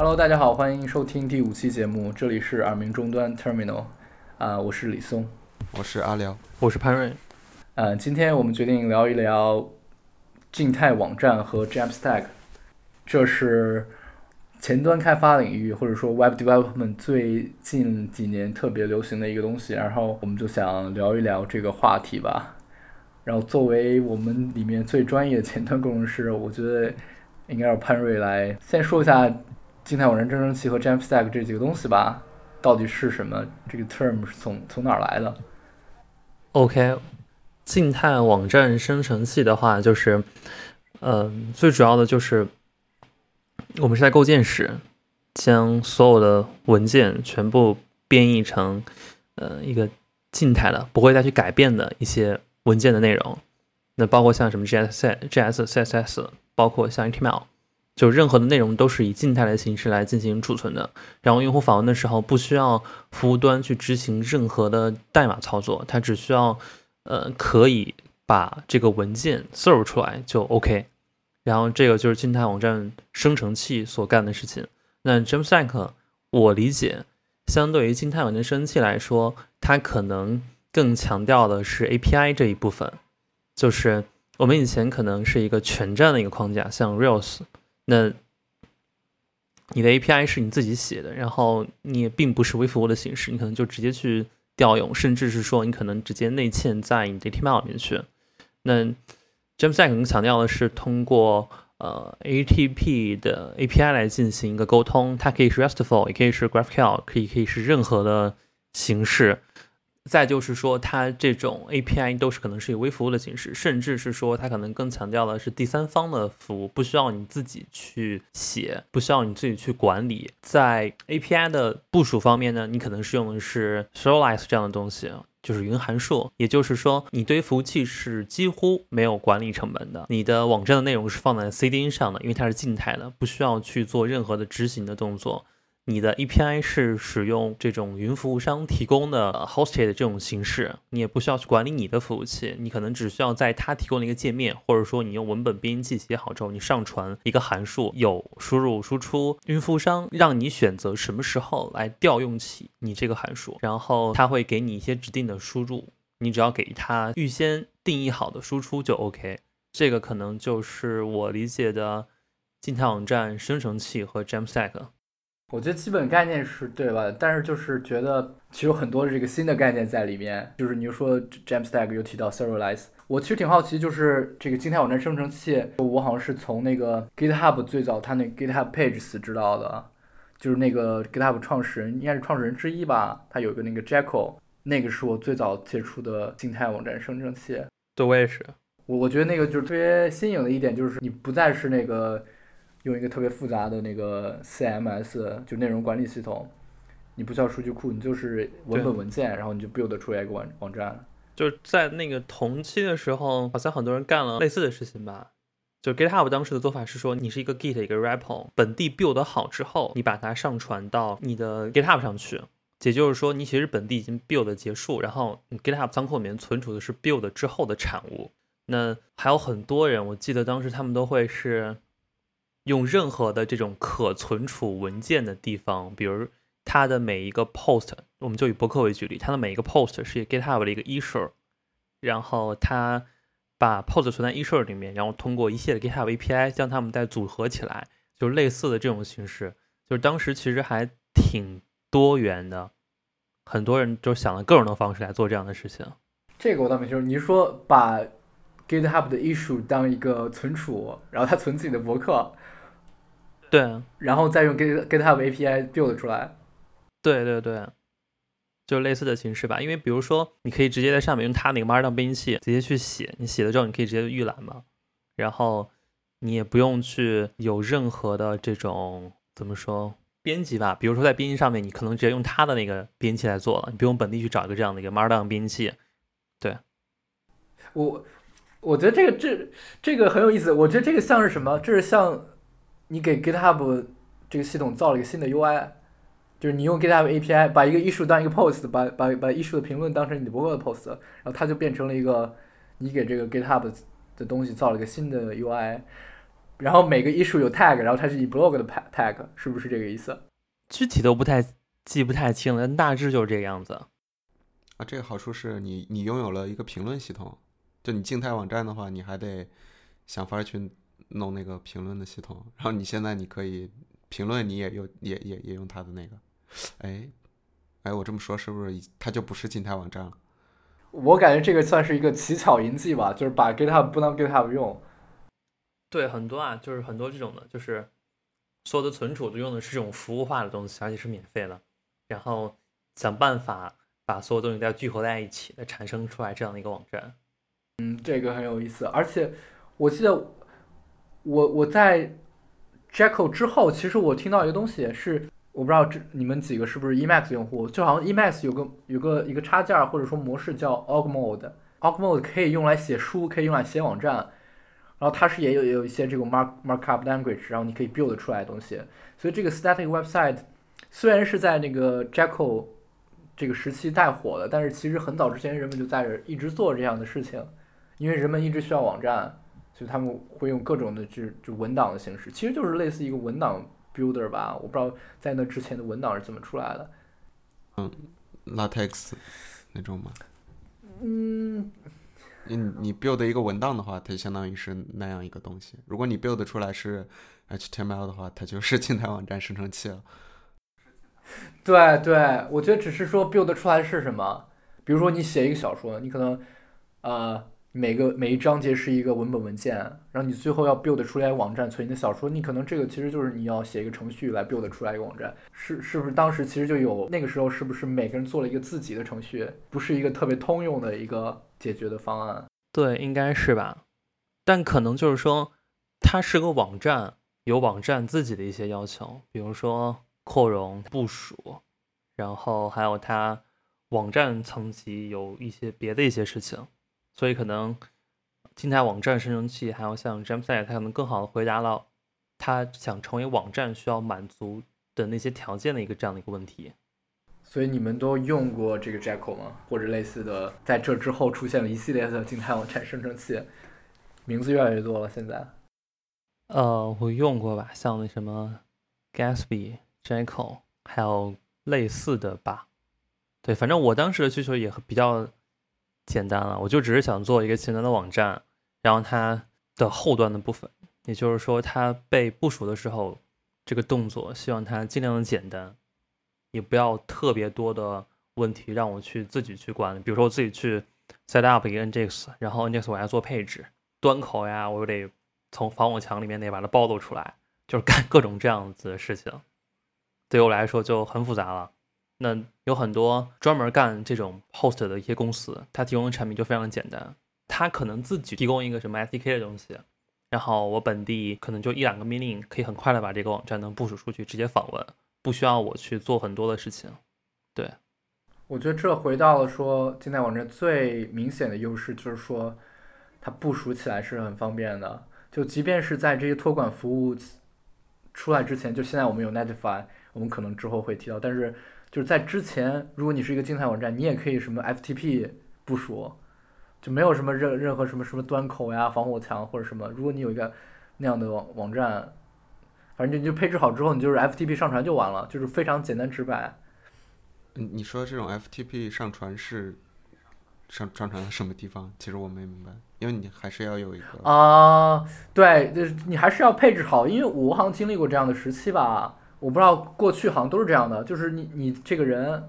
Hello，大家好，欢迎收听第五期节目，这里是耳鸣终端 Terminal，啊，我是李松，我是阿辽，我是潘瑞，呃，今天我们决定聊一聊静态网站和 Jamstack，这是前端开发领域或者说 Web Development 最近几年特别流行的一个东西，然后我们就想聊一聊这个话题吧。然后作为我们里面最专业的前端工程师，我觉得应该让潘瑞来先说一下。静态网站生成器和 Jamstack 这几个东西吧，到底是什么？这个 term 是从从哪儿来的？OK，静态网站生成器的话，就是，嗯，最主要的就是我们是在构建时将所有的文件全部编译成，呃，一个静态的，不会再去改变的一些文件的内容。那包括像什么 JS、JS、CSS，包括像 HTML。就任何的内容都是以静态的形式来进行储存的，然后用户访问的时候不需要服务端去执行任何的代码操作，它只需要呃可以把这个文件 serve 出来就 OK。然后这个就是静态网站生成器所干的事情。那 Jamstack 我理解，相对于静态网站生成器来说，它可能更强调的是 API 这一部分，就是我们以前可能是一个全站的一个框架，像 Rails。那你的 API 是你自己写的，然后你也并不是微服务的形式，你可能就直接去调用，甚至是说你可能直接内嵌在你的 HTML 里面去。那 Jamstack 强调的是通过呃 ATP 的 API 来进行一个沟通，它可以是 RESTful，也可以是 GraphQL，可以可以是任何的形式。再就是说，它这种 API 都是可能是以微服务的形式，甚至是说它可能更强调的是第三方的服务，不需要你自己去写，不需要你自己去管理。在 API 的部署方面呢，你可能是用的是 Serialize 这样的东西，就是云函数。也就是说，你对服务器是几乎没有管理成本的，你的网站的内容是放在 CDN 上的，因为它是静态的，不需要去做任何的执行的动作。你的 API 是使用这种云服务商提供的 hosted 这种形式，你也不需要去管理你的服务器，你可能只需要在它提供的一个界面，或者说你用文本编辑器写好之后，你上传一个函数，有输入输出，云服务商让你选择什么时候来调用起你这个函数，然后他会给你一些指定的输入，你只要给他预先定义好的输出就 OK。这个可能就是我理解的静态网站生成器和 Jamstack。我觉得基本概念是对吧？但是就是觉得其实有很多的这个新的概念在里面。就是你说 Jamstack 又提到 Serialize，我其实挺好奇，就是这个静态网站生成器，我好像是从那个 GitHub 最早它那 GitHub Pages 知道的，就是那个 GitHub 创始人应该是创始人之一吧，他有个那个 Jekyll，那个是我最早接触的静态网站生成器。对，我也是。我我觉得那个就是特别新颖的一点，就是你不再是那个。用一个特别复杂的那个 CMS 就内容管理系统，你不需要数据库，你就是文本文件，然后你就 build 出来一个网网站。就是在那个同期的时候，好像很多人干了类似的事情吧。就 GitHub 当时的做法是说，你是一个 Git 一个 repo，本地 build 好之后，你把它上传到你的 GitHub 上去。也就是说，你其实本地已经 build 结束，然后你 GitHub 仓库里面存储的是 build 之后的产物。那还有很多人，我记得当时他们都会是。用任何的这种可存储文件的地方，比如它的每一个 post，我们就以博客为举例，它的每一个 post 是 GitHub 的一个 issue，然后它把 post 存在 issue 里面，然后通过一系列 GitHub API 将它们再组合起来，就类似的这种形式，就是当时其实还挺多元的，很多人就想了各种的方式来做这样的事情。这个我倒没听说，你说把 GitHub 的 issue 当一个存储，然后它存自己的博客？对，然后再用 Git GitHub API build 出来。对对对，就类似的形式吧。因为比如说，你可以直接在上面用它那个 Markdown 编辑器直接去写，你写了之后，你可以直接预览嘛。然后你也不用去有任何的这种怎么说编辑吧。比如说在编辑上面，你可能直接用它的那个编辑器来做了，你不用本地去找一个这样的一个 Markdown 编辑器。对，我我觉得这个这这个很有意思。我觉得这个像是什么？这是像。你给 GitHub 这个系统造了一个新的 UI，就是你用 GitHub API 把一个 issue 当一个 post，把把把 issue 的评论当成你的博客的 post，然后它就变成了一个你给这个 GitHub 的东西造了一个新的 UI。然后每个 issue 有 tag，然后它是以 blog 的 tag，是不是这个意思？具体都不太记不太清了，大致就是这个样子。啊，这个好处是你你拥有了一个评论系统，就你静态网站的话，你还得想法去弄那个评论的系统。然后你现在你可以评论，你也有也也也用它的那个，哎哎，我这么说是不是它就不是静态网站了？我感觉这个算是一个奇巧淫技吧，就是把 GitHub 不当 GitHub 用。对，很多啊，就是很多这种的，就是所有的存储都用的是这种服务化的东西，而且是免费的，然后想办法把所有东西再聚合在一起，再产生出来这样的一个网站。嗯，这个很有意思，而且我记得我我在 Jekyll 之后，其实我听到一个东西是，我不知道这你们几个是不是 Emacs 用户，就好像 Emacs 有个有个一个插件或者说模式叫 Org Mode，Org Mode 可以用来写书，可以用来写网站。然后它是也有也有一些这个 mark markup language，然后你可以 build 出来的东西。所以这个 static website 虽然是在那个 Jekyll 这个时期带火的，但是其实很早之前人们就在这一直做这样的事情，因为人们一直需要网站，所以他们会用各种的就就文档的形式，其实就是类似一个文档 builder 吧。我不知道在那之前的文档是怎么出来的。嗯，LaTeX 那种吗？嗯。你你 build 一个文档的话，它就相当于是那样一个东西。如果你 build 出来是 HTML 的话，它就是静态网站生成器了。对对，我觉得只是说 build 出来是什么。比如说你写一个小说，你可能呃每个每一章节是一个文本文件，然后你最后要 build 出来网站，存你的小说，你可能这个其实就是你要写一个程序来 build 出来一个网站。是是不是当时其实就有那个时候是不是每个人做了一个自己的程序，不是一个特别通用的一个。解决的方案，对，应该是吧，但可能就是说，它是个网站，有网站自己的一些要求，比如说扩容、部署，然后还有它网站层级有一些别的一些事情，所以可能静态网站生成器还有像 Jamstack，它可能更好的回答了它想成为网站需要满足的那些条件的一个这样的一个问题。所以你们都用过这个 Jekyll 吗？或者类似的，在这之后出现了一系列的静态网站生成器，名字越来越多了。现在，呃，我用过吧，像那什么 Gatsby、Jekyll，还有类似的吧。对，反正我当时的需求也比较简单了，我就只是想做一个简单的网站，然后它的后端的部分，也就是说它被部署的时候，这个动作希望它尽量的简单。也不要特别多的问题让我去自己去管，比如说我自己去 set up 一个 nginx，然后 nginx 我要做配置，端口呀，我又得从防火墙里面得把它暴露出来，就是干各种这样子的事情，对我来说就很复杂了。那有很多专门干这种 host 的一些公司，它提供的产品就非常简单，它可能自己提供一个什么 SDK 的东西，然后我本地可能就一两个命令，可以很快的把这个网站能部署出去，直接访问。不需要我去做很多的事情，对，我觉得这回到了说静态网站最明显的优势，就是说它部署起来是很方便的。就即便是在这些托管服务出来之前，就现在我们有 Netify，我们可能之后会提到，但是就是在之前，如果你是一个静态网站，你也可以什么 FTP 部署，就没有什么任任何什么什么端口呀、防火墙或者什么。如果你有一个那样的网网站。反正你就配置好之后，你就是 FTP 上传就完了，就是非常简单直白。嗯，你说这种 FTP 上传是上上传到什么地方？其实我没明白，因为你还是要有一个啊，对，就是你还是要配置好。因为我好像经历过这样的时期吧，我不知道过去好像都是这样的，就是你你这个人，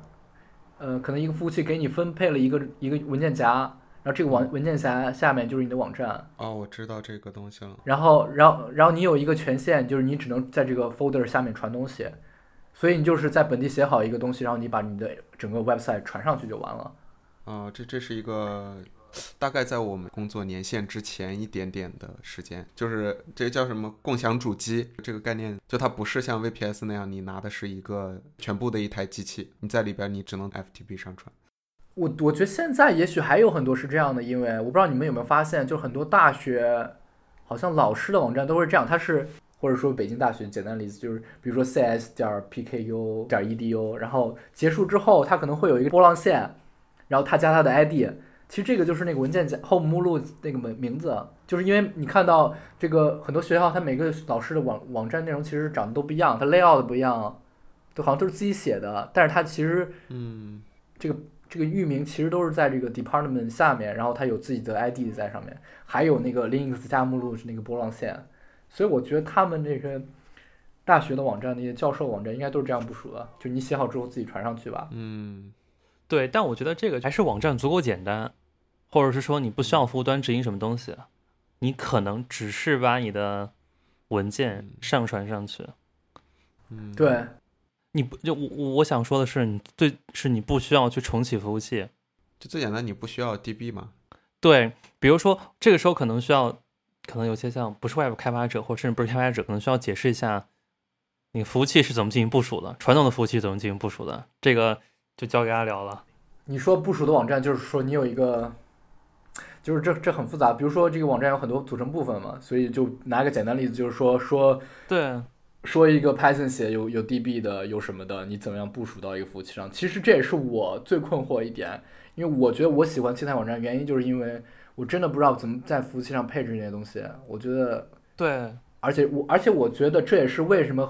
呃，可能一个服务器给你分配了一个一个文件夹。然后这个网文件夹下面就是你的网站哦，我知道这个东西了。然后，然后，然后你有一个权限，就是你只能在这个 folder 下面传东西，所以你就是在本地写好一个东西，然后你把你的整个 website 传上去就完了。啊，这这是一个大概在我们工作年限之前一点点的时间，就是这个叫什么共享主机这个概念，就它不是像 VPS 那样，你拿的是一个全部的一台机器，你在里边你只能 FTP 上传。我我觉得现在也许还有很多是这样的，因为我不知道你们有没有发现，就很多大学好像老师的网站都是这样，它是或者说北京大学简单的例子就是，比如说 cs 点 pku 点 edu，然后结束之后它可能会有一个波浪线，然后他加他的 id，其实这个就是那个文件夹后目录那个名名字，就是因为你看到这个很多学校它每个老师的网网站内容其实长得都不一样，它 layout 不一样，都好像都是自己写的，但是它其实嗯这个这个域名其实都是在这个 department 下面，然后它有自己的 ID 在上面，还有那个 Linux 加目录是那个波浪线，所以我觉得他们这个大学的网站那些教授网站应该都是这样部署的，就你写好之后自己传上去吧。嗯对，但我觉得这个还是网站足够简单，或者是说你不需要服务端指引什么东西，你可能只是把你的文件上传上去。嗯，对，你不就我我我想说的是，你最是你不需要去重启服务器。就最简单，你不需要 DB 嘛？对，比如说这个时候可能需要，可能有些像不是外部开发者或者甚至不是开发者，可能需要解释一下，你服务器是怎么进行部署的，传统的服务器怎么进行部署的，这个就交给他聊了。你说部署的网站，就是说你有一个，就是这这很复杂。比如说这个网站有很多组成部分嘛，所以就拿个简单例子，就是说说对，说一个 Python 写有有 DB 的有什么的，你怎么样部署到一个服务器上？其实这也是我最困惑一点，因为我觉得我喜欢静态网站，原因就是因为我真的不知道怎么在服务器上配置这些东西。我觉得，对，而且我而且我觉得这也是为什么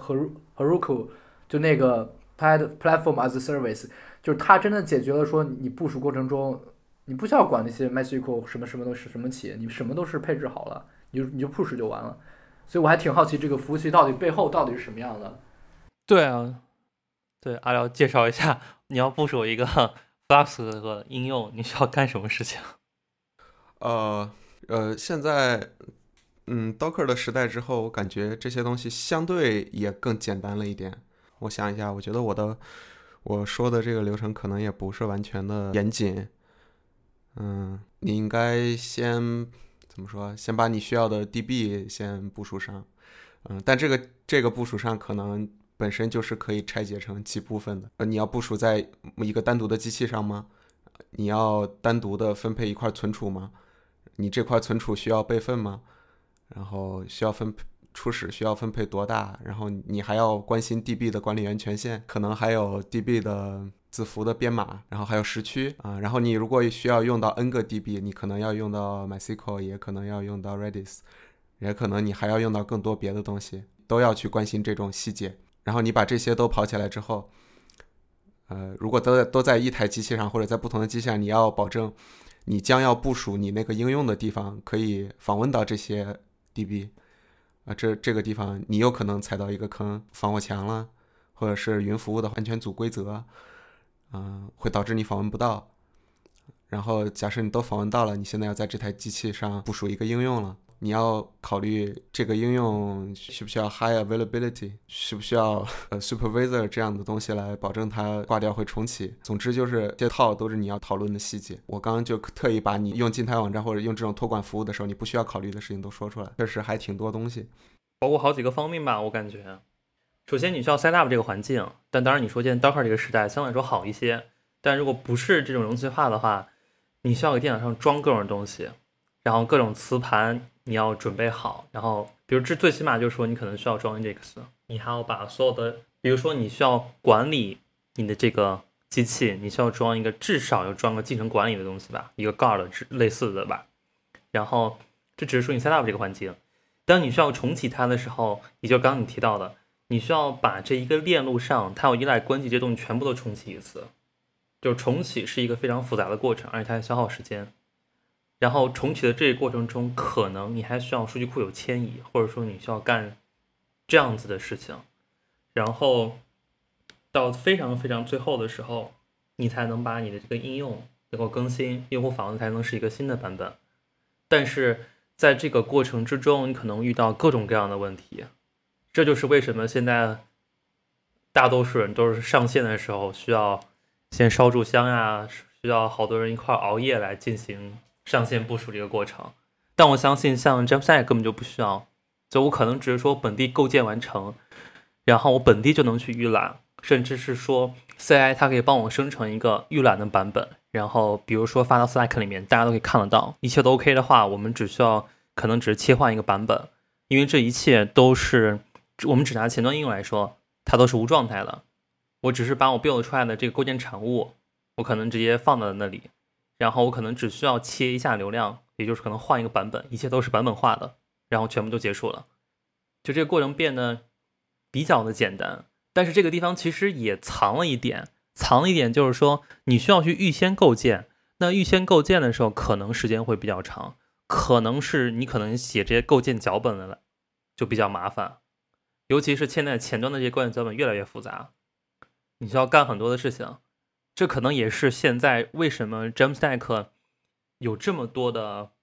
Heroku 就那个 Plat Platform as a Service，就是它真的解决了说你部署过程中你不需要管那些 MySQL 什么什么都是什么企业，你什么都是配置好了，你就你就 push 就完了。所以我还挺好奇这个服务器到底背后到底是什么样的。对啊，对，阿廖介绍一下，你要部署一个 Flux 的应用，你需要干什么事情？呃呃，现在嗯，Docker 的时代之后，我感觉这些东西相对也更简单了一点。我想一下，我觉得我的我说的这个流程可能也不是完全的严谨。嗯，你应该先怎么说？先把你需要的 DB 先部署上。嗯，但这个这个部署上可能本身就是可以拆解成几部分的。呃，你要部署在一个单独的机器上吗？你要单独的分配一块存储吗？你这块存储需要备份吗？然后需要分配初始需要分配多大？然后你还要关心 DB 的管理员权限，可能还有 DB 的字符的编码，然后还有时区啊。然后你如果需要用到 N 个 DB，你可能要用到 MySQL，也可能要用到 Redis，也可能你还要用到更多别的东西，都要去关心这种细节。然后你把这些都跑起来之后，呃，如果都在都在一台机器上或者在不同的机器，你要保证你将要部署你那个应用的地方可以访问到这些 DB 啊，这这个地方你有可能踩到一个坑，防火墙了，或者是云服务的安全组规则，嗯、会导致你访问不到。然后假设你都访问到了，你现在要在这台机器上部署一个应用了。你要考虑这个应用需不需要 high availability，需不需要呃 supervisor 这样的东西来保证它挂掉会重启。总之就是这套都是你要讨论的细节。我刚刚就特意把你用静态网站或者用这种托管服务的时候，你不需要考虑的事情都说出来，确实还挺多东西。包括好几个方面吧，我感觉。首先，你需要 set up 这个环境，但当然你说现在 Docker 这个时代相对来说好一些，但如果不是这种容器化的话，你需要给电脑上装各种东西，然后各种磁盘你要准备好，然后比如这最起码就是说你可能需要装 Nginx，你还要把所有的，比如说你需要管理你的这个机器，你需要装一个至少要装个进程管理的东西吧，一个 guard 类似的吧，然后这只是说你 set up 这个环境。当你需要重启它的时候，也就刚刚你提到的，你需要把这一个链路上它有依赖关系这些东西全部都重启一次。就重启是一个非常复杂的过程，而且它还消耗时间。然后重启的这个过程中，可能你还需要数据库有迁移，或者说你需要干这样子的事情。然后到非常非常最后的时候，你才能把你的这个应用能够更新，用户访问才能是一个新的版本。但是在这个过程之中，你可能遇到各种各样的问题，这就是为什么现在大多数人都是上线的时候需要先烧炷香呀，需要好多人一块熬夜来进行上线部署这个过程。但我相信像 j a m s a 根本就不需要，就我可能只是说本地构建完成，然后我本地就能去预览，甚至是说 CI 它可以帮我生成一个预览的版本。然后，比如说发到 Slack 里面，大家都可以看得到，一切都 OK 的话，我们只需要可能只是切换一个版本，因为这一切都是我们只拿前端应用来说，它都是无状态的。我只是把我 build 出来的这个构建产物，我可能直接放到那里，然后我可能只需要切一下流量，也就是可能换一个版本，一切都是版本化的，然后全部就结束了。就这个过程变得比较的简单，但是这个地方其实也藏了一点，藏了一点就是说你需要去预先构建，那预先构建的时候可能时间会比较长，可能是你可能写这些构建脚本的，就比较麻烦。尤其是现在前端的这些关键脚本越来越复杂，你需要干很多的事情，这可能也是现在为什么 Jamstack 有这么多的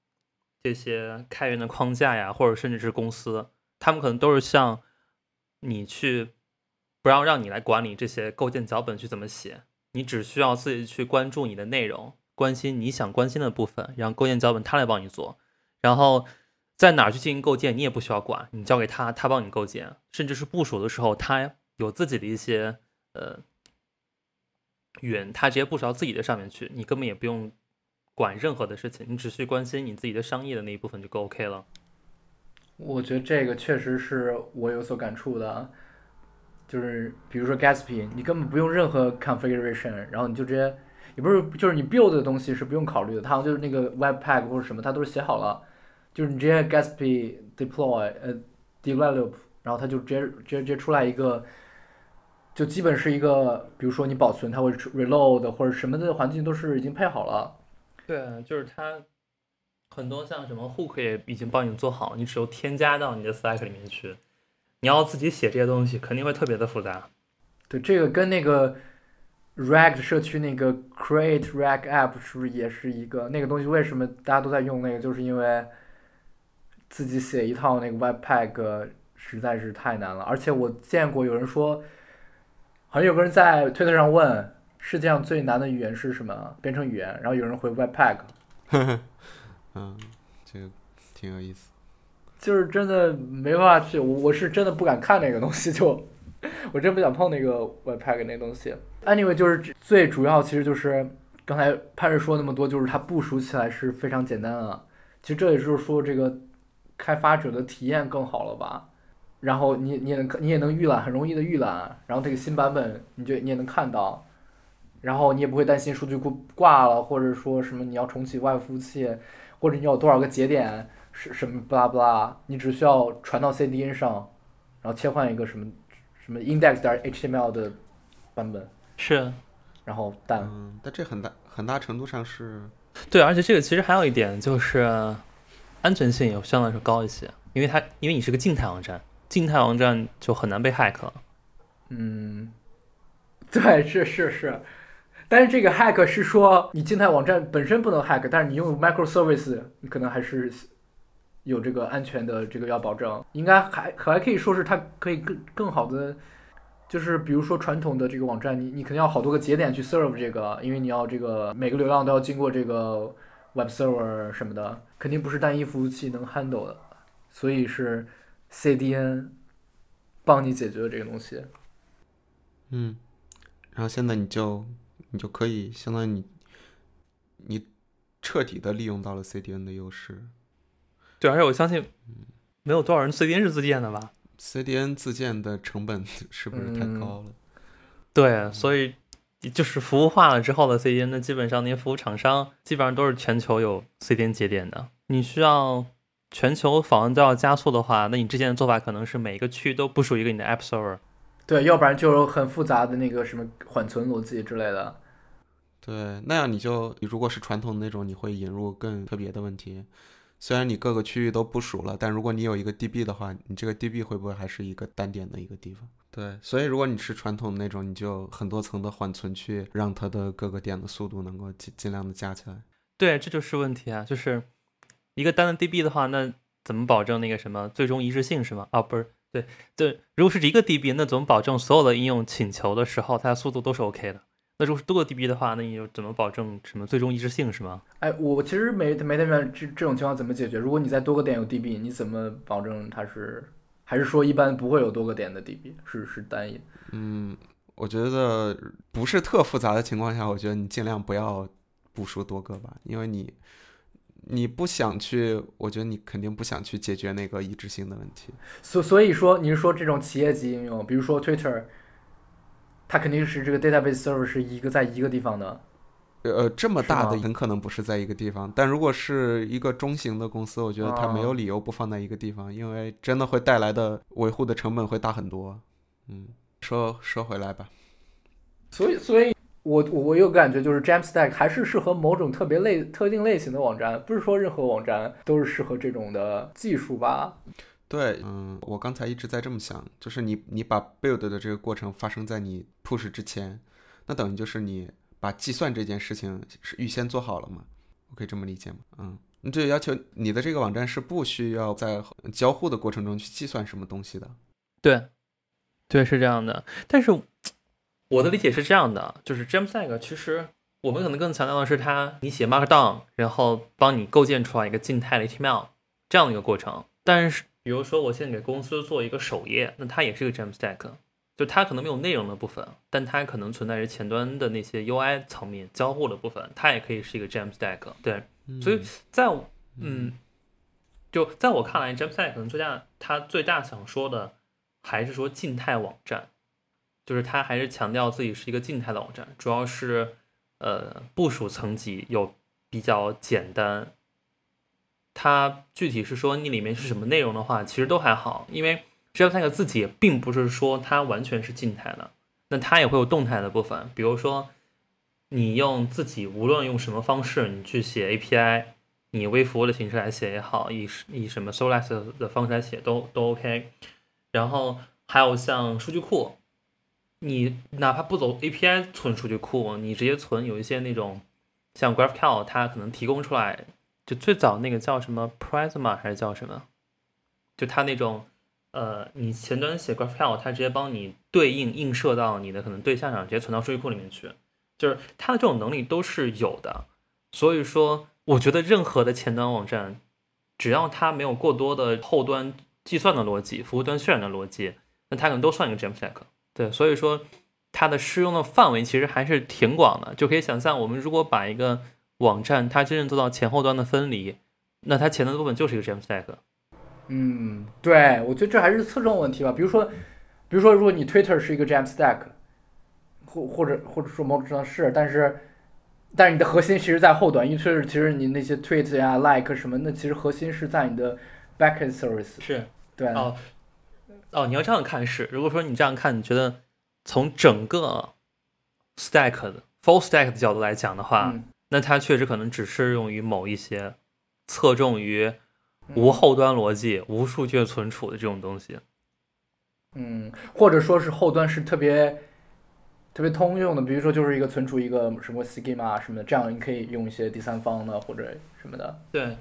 这些开源的框架呀，或者甚至是公司，他们可能都是像你去不让让你来管理这些构建脚本去怎么写，你只需要自己去关注你的内容，关心你想关心的部分，让构建脚本他来帮你做，然后。在哪去进行构建，你也不需要管，你交给他，他帮你构建，甚至是部署的时候，他有自己的一些呃云，他直接部署到自己的上面去，你根本也不用管任何的事情，你只需关心你自己的商业的那一部分就够 OK 了。我觉得这个确实是我有所感触的，就是比如说 Gatsby，你根本不用任何 configuration，然后你就直接，也不是就是你 build 的东西是不用考虑的，它就是那个 Webpack 或者什么，它都是写好了。就是你直接 Gatsby deploy 呃 develop，然后它就直接直接直接出来一个，就基本是一个，比如说你保存它会 reload 或者什么的环境都是已经配好了。对，就是它很多像什么 hook 也已经帮你做好，你只有添加到你的 Slack 里面去。你要自己写这些东西，肯定会特别的复杂。对，这个跟那个 React 社区那个 create React app 是不是也是一个那个东西？为什么大家都在用那个？就是因为自己写一套那个 Webpack 实在是太难了，而且我见过有人说，好像有个人在推特上问世界上最难的语言是什么编程语言，然后有人回 Webpack。嗯，这个挺有意思。就是真的没办法去，我我是真的不敢看那个东西，就 我真不想碰那个 Webpack 那东西。Anyway，就是最主要其实就是刚才潘瑞说那么多，就是它部署起来是非常简单的。其实这也就是说这个。开发者的体验更好了吧？然后你你也能你也能预览，很容易的预览。然后这个新版本，你就你也能看到。然后你也不会担心数据库挂了，或者说什么你要重启外部服务器，或者你有多少个节点是什么不拉不拉，你只需要传到 CDN 上，然后切换一个什么什么 index 点 HTML 的版本。是。然后但嗯，但这很大很大程度上是。对，而且这个其实还有一点就是。安全性也相对来说高一些，因为它因为你是个静态网站，静态网站就很难被 hack。嗯，对，是是是，但是这个 hack 是说你静态网站本身不能 hack，但是你用 microservice，你可能还是有这个安全的这个要保证。应该还还可以说是它可以更更好的，就是比如说传统的这个网站，你你肯定要好多个节点去 serve 这个，因为你要这个每个流量都要经过这个。Web Server 什么的，肯定不是单一服务器能 handle 的，所以是 CDN 帮你解决的这个东西。嗯，然后现在你就你就可以相当于你你彻底的利用到了 CDN 的优势。对，而且我相信没有多少人 CDN 是自建的吧？CDN 自建的成本 是不是太高了？对，所以。就是服务化了之后的 CDN，那基本上那些服务厂商基本上都是全球有 CDN 节点的。你需要全球访问都要加速的话，那你之前的做法可能是每一个区域都部署一个你的 App Server。对，要不然就有很复杂的那个什么缓存逻辑之类的。对，那样你就如果是传统的那种，你会引入更特别的问题。虽然你各个区域都部署了，但如果你有一个 DB 的话，你这个 DB 会不会还是一个单点的一个地方？对，所以如果你是传统那种，你就很多层的缓存去让它的各个点的速度能够尽尽量的加起来。对，这就是问题啊，就是一个单的 DB 的话，那怎么保证那个什么最终一致性是吗？啊，不是，对对，如果是一个 DB，那怎么保证所有的应用请求的时候它的速度都是 OK 的？那如果是多个 DB 的话，那你就怎么保证什么最终一致性是吗？哎，我其实没没太明白这这种情况怎么解决。如果你在多个点有 DB，你怎么保证它是？还是说一般不会有多个点的 DB，是是单一？嗯，我觉得不是特复杂的情况下，我觉得你尽量不要部署多个吧，因为你你不想去，我觉得你肯定不想去解决那个一致性的问题。所所以说，你是说这种企业级应用，比如说 Twitter。它肯定是这个 database server 是一个在一个地方的，呃，这么大的很可能不是在一个地方，但如果是一个中型的公司，我觉得它没有啊理由不放在一个地方，因为真的会带来的维护的成本会大很多。嗯，说说回来吧，所以，所以我我我有感觉，就是 Jamstack 还是适合某种特别类特定类型的网站，不是说任何网站都是适合这种的技术吧？对，嗯，我刚才一直在这么想，就是你你把 build 的这个过程发生在你 push 之前，那等于就是你把计算这件事情是预先做好了嘛？我可以这么理解吗？嗯，你这要求你的这个网站是不需要在交互的过程中去计算什么东西的。对，对，是这样的。但是我的理解是这样的，就是 Jamstack 其实我们可能更强调的是它，你写 Markdown，然后帮你构建出来一个静态的 HTML 这样的一个过程。但是比如说我现在给公司做一个首页，那它也是一个 Jamstack，就它可能没有内容的部分，但它可能存在着前端的那些 UI 层面交互的部分，它也可以是一个 Jamstack。对，所以在嗯，就在我看来，Jamstack 可能最大它最大想说的还是说静态网站，就是它还是强调自己是一个静态的网站，主要是呃部署层级有比较简单。它具体是说你里面是什么内容的话，其实都还好，因为 Jamstack 自己也并不是说它完全是静态的，那它也会有动态的部分，比如说你用自己无论用什么方式你去写 API，你微服务的形式来写也好，以以什么 Solace 的方式来写都都 OK。然后还有像数据库，你哪怕不走 API 存数据库，你直接存有一些那种像 GraphQL，它可能提供出来，就最早那个叫什么 Prisma 还是叫什么，就它那种呃，你前端写 GraphQL，它直接帮你对应映射到你的可能对象上，直接存到数据库里面去，就是它的这种能力都是有的。所以说，我觉得任何的前端网站，只要它没有过多的后端计算的逻辑、服务端渲染的逻辑，那它可能都算一个 Jamstack。对，所以说它的适用的范围其实还是挺广的。就可以想象，我们如果把一个网站它真正做到前后端的分离，那它前端的部分就是一个 Jamstack。嗯，对，我觉得这还是侧重问题吧。比如说，比如说，如果你 Twitter 是一个 Jamstack，或或者或者说某种程度上是，但是但是你的核心其实在后端，因为 Twitter 其实你那些 tweet 呀、like 什么，那其实核心是在你的 backend service。是对，哦哦，你要这样看是，如果说你这样看，你觉得从整个 stack 的 full stack 的角度来讲的话，嗯，那它确实可能只适用于某一些侧重于嗯无后端逻辑、无数据存储的这种东西。嗯，或者说是后端是特别特别通用的，比如说就是一个存储一个什么 schema 什么的，这样你可以用一些第三方的或者什么的。对，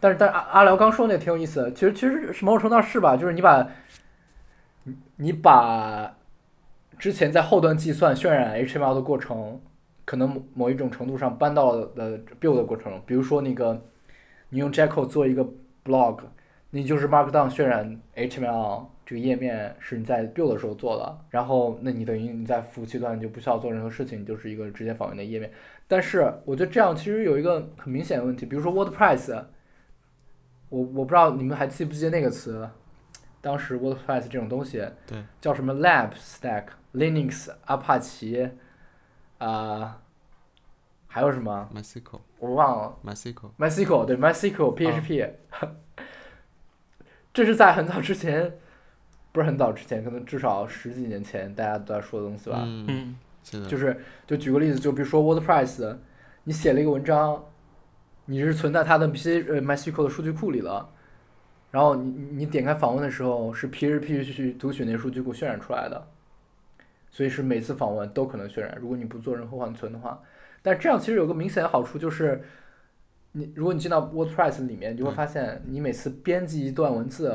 但是但是阿阿辽刚说那挺有意思的，其实其实是某种程度上是吧，就是你把你你把之前在后端计算渲染 HTML 的过程，可能某某一种程度上搬到了呃 build 的过程，比如说那个你用 Jekyll 做一个 blog，你就是 Markdown 渲染 HTML 这个页面是你在 build 的时候做的，然后那你等于你在服务器端你就不需要做任何事情，你就是一个直接访问的页面。但是我觉得这样其实有一个很明显的问题，比如说 WordPress，我我不知道你们还记不记得那个词，当时 WordPress 这种东西，对，叫什么 Lab Stack、Linux、阿帕奇，啊、还有什么？MySQL 我忘了。MySQL MySQL 对 MySQL PHP，、这是在很早之前，不是很早之前，可能至少十几年前大家都在说的东西吧。嗯，嗯，是的，就是就举个例子，就比如说 WordPress，你写了一个文章，你是存在它的 P 呃 MySQL 的数据库里了，然后你你你点开访问的时候是 PHP 去读取那数据库渲染出来的，所以是每次访问都可能渲染，如果你不做任何缓存的话。但这样其实有个明显的好处就是，你如果你进到 WordPress 里面，你就会发现你每次编辑一段文字，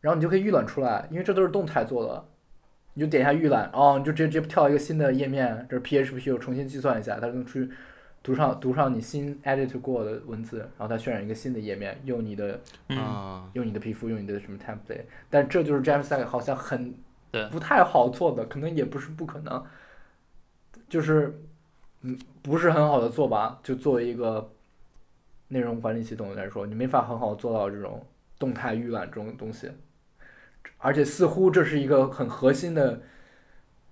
然后你就可以预览出来，因为这都是动态做的。你就点一下预览，哦，你就直接直接跳一个新的页面，这是 PHP 又重新计算一下，它能去读上读上你新 edit 过的文字，然后它渲染一个新的页面，用你的嗯，啊，用你的皮肤，用你的什么 template，但这就是 Jamstack 好像很不太好做的，可能也不是不可能，就是嗯不是很好的做吧，就作为一个内容管理系统来说，你没法很好做到这种动态预览这种东西，而且似乎这是一个很核心的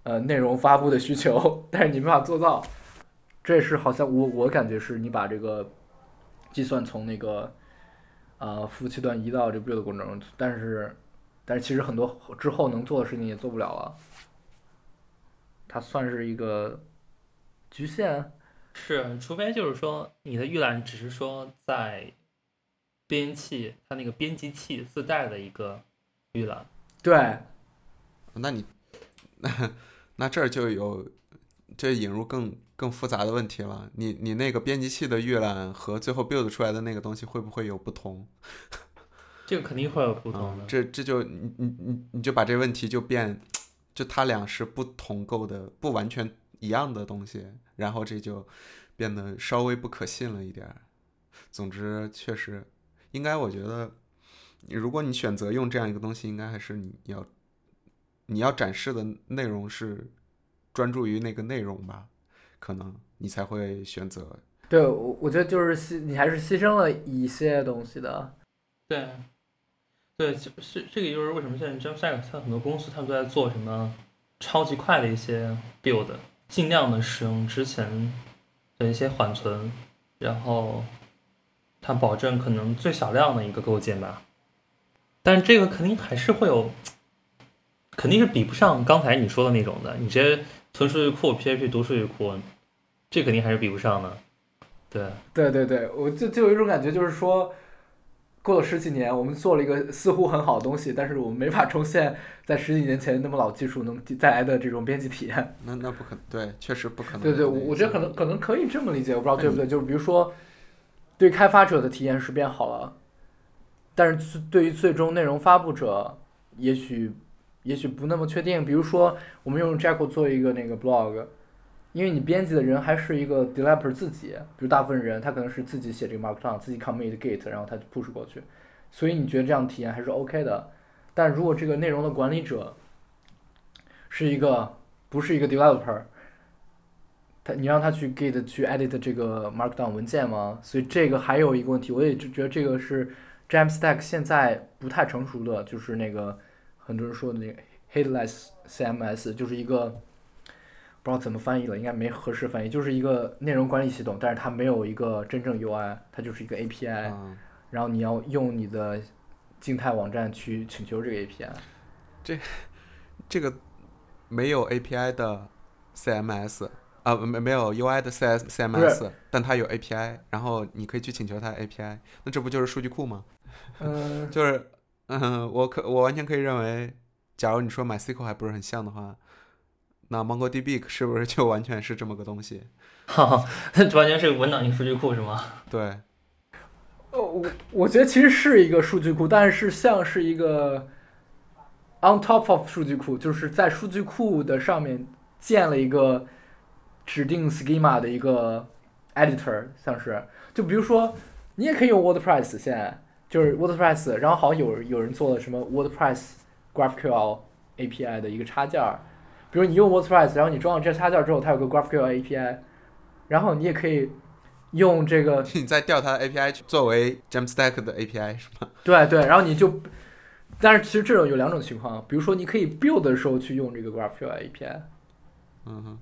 呃内容发布的需求，但是你没法做到。这是好像我我感觉是你把这个计算从那个呃服务器端移到这 build 过程中，但是但是其实很多之后能做的事情也做不了了，它算是一个局限。是，除非就是说你的预览只是说在编辑器它那个编辑器自带的一个预览。对，那你那 那这儿就有这引入更更复杂的问题了。你你那个编辑器的预览和最后 build 出来的那个东西会不会有不同？这个肯定会有不同的。这这就你你你你就把这问题就变，就它俩是不同构的，不完全一样的东西，然后这就变得稍微不可信了一点儿。总之，确实应该，我觉得，如果你选择用这样一个东西，应该还是你要你要展示的内容是专注于那个内容吧，可能你才会选择。对，我我觉得就是牺你还是牺牲了一些东西的。对，对，就是这个就是为什么现在 Jamstack 它很多公司他们都在做什么超级快的一些 build，尽量的使用之前的一些缓存，然后它保证可能最小量的一个构建吧。但这个肯定还是会有，肯定是比不上刚才你说的那种的，你直接存数据库，PHP 读数据库，这肯定还是比不上的。对，对对对，我就就有一种感觉，就是说，过了十几年，我们做了一个似乎很好的东西，但是我们没法重现在十几年前那么老技术能带来的这种编辑体验。那那不可对，确实不可能。对对，我我觉得可能可能可以这么理解，我不知道对不对。就是比如说，对开发者的体验是变好了，但是对于最终内容发布者，也许也许不那么确定。比如说，我们用 Jekyll 做一个那个 blog，因为你编辑的人还是一个 developer 自己，比如大部分人他可能是自己写这个 markdown，自己 commit git，然后他就 push 过去，所以你觉得这样体验还是 OK 的。但如果这个内容的管理者是一个不是一个 developer，他你让他去 git 去 edit 这个 markdown 文件吗？所以这个还有一个问题，我也就觉得这个是 Jamstack 现在不太成熟的，就是那个很多人说的那个 headless CMS，就是一个不知道怎么翻译了，应该没合适翻译，就是一个内容管理系统，但是它没有一个真正 UI，它就是一个 API，、嗯然后你要用你的静态网站去请求这个 API。这这个没有 API 的 CMS 啊，没没有 UI 的 CS 不 CMS，但它有 API，然后你可以去请求它 API，那这不就是数据库吗？嗯，就是，嗯，我可我完全可以认为，假如你说 MySQL 还不是很像的话，那 MongoDB 是不是就完全是这么个东西？哈哈，完全是个文档型数据库是吗？对，呃，我我觉得其实是一个数据库，但是像是一个 on top of 数据库，就是在数据库的上面建了一个指定 schema 的一个 editor，像是就比如说你也可以用 WordPress，现在就是 WordPress，然后好像有有人做了什么 WordPress GraphQL API 的一个插件儿，比如你用 WordPress，然后你装了这插件之后，它有个 GraphQL API，然后你也可以用这个 你在调它的 API 去作为 Jamstack 的 API 是吗？对对，然后你就，但是其实这种有两种情况，比如说你可以 build 的时候去用这个 GraphQL API，嗯哼，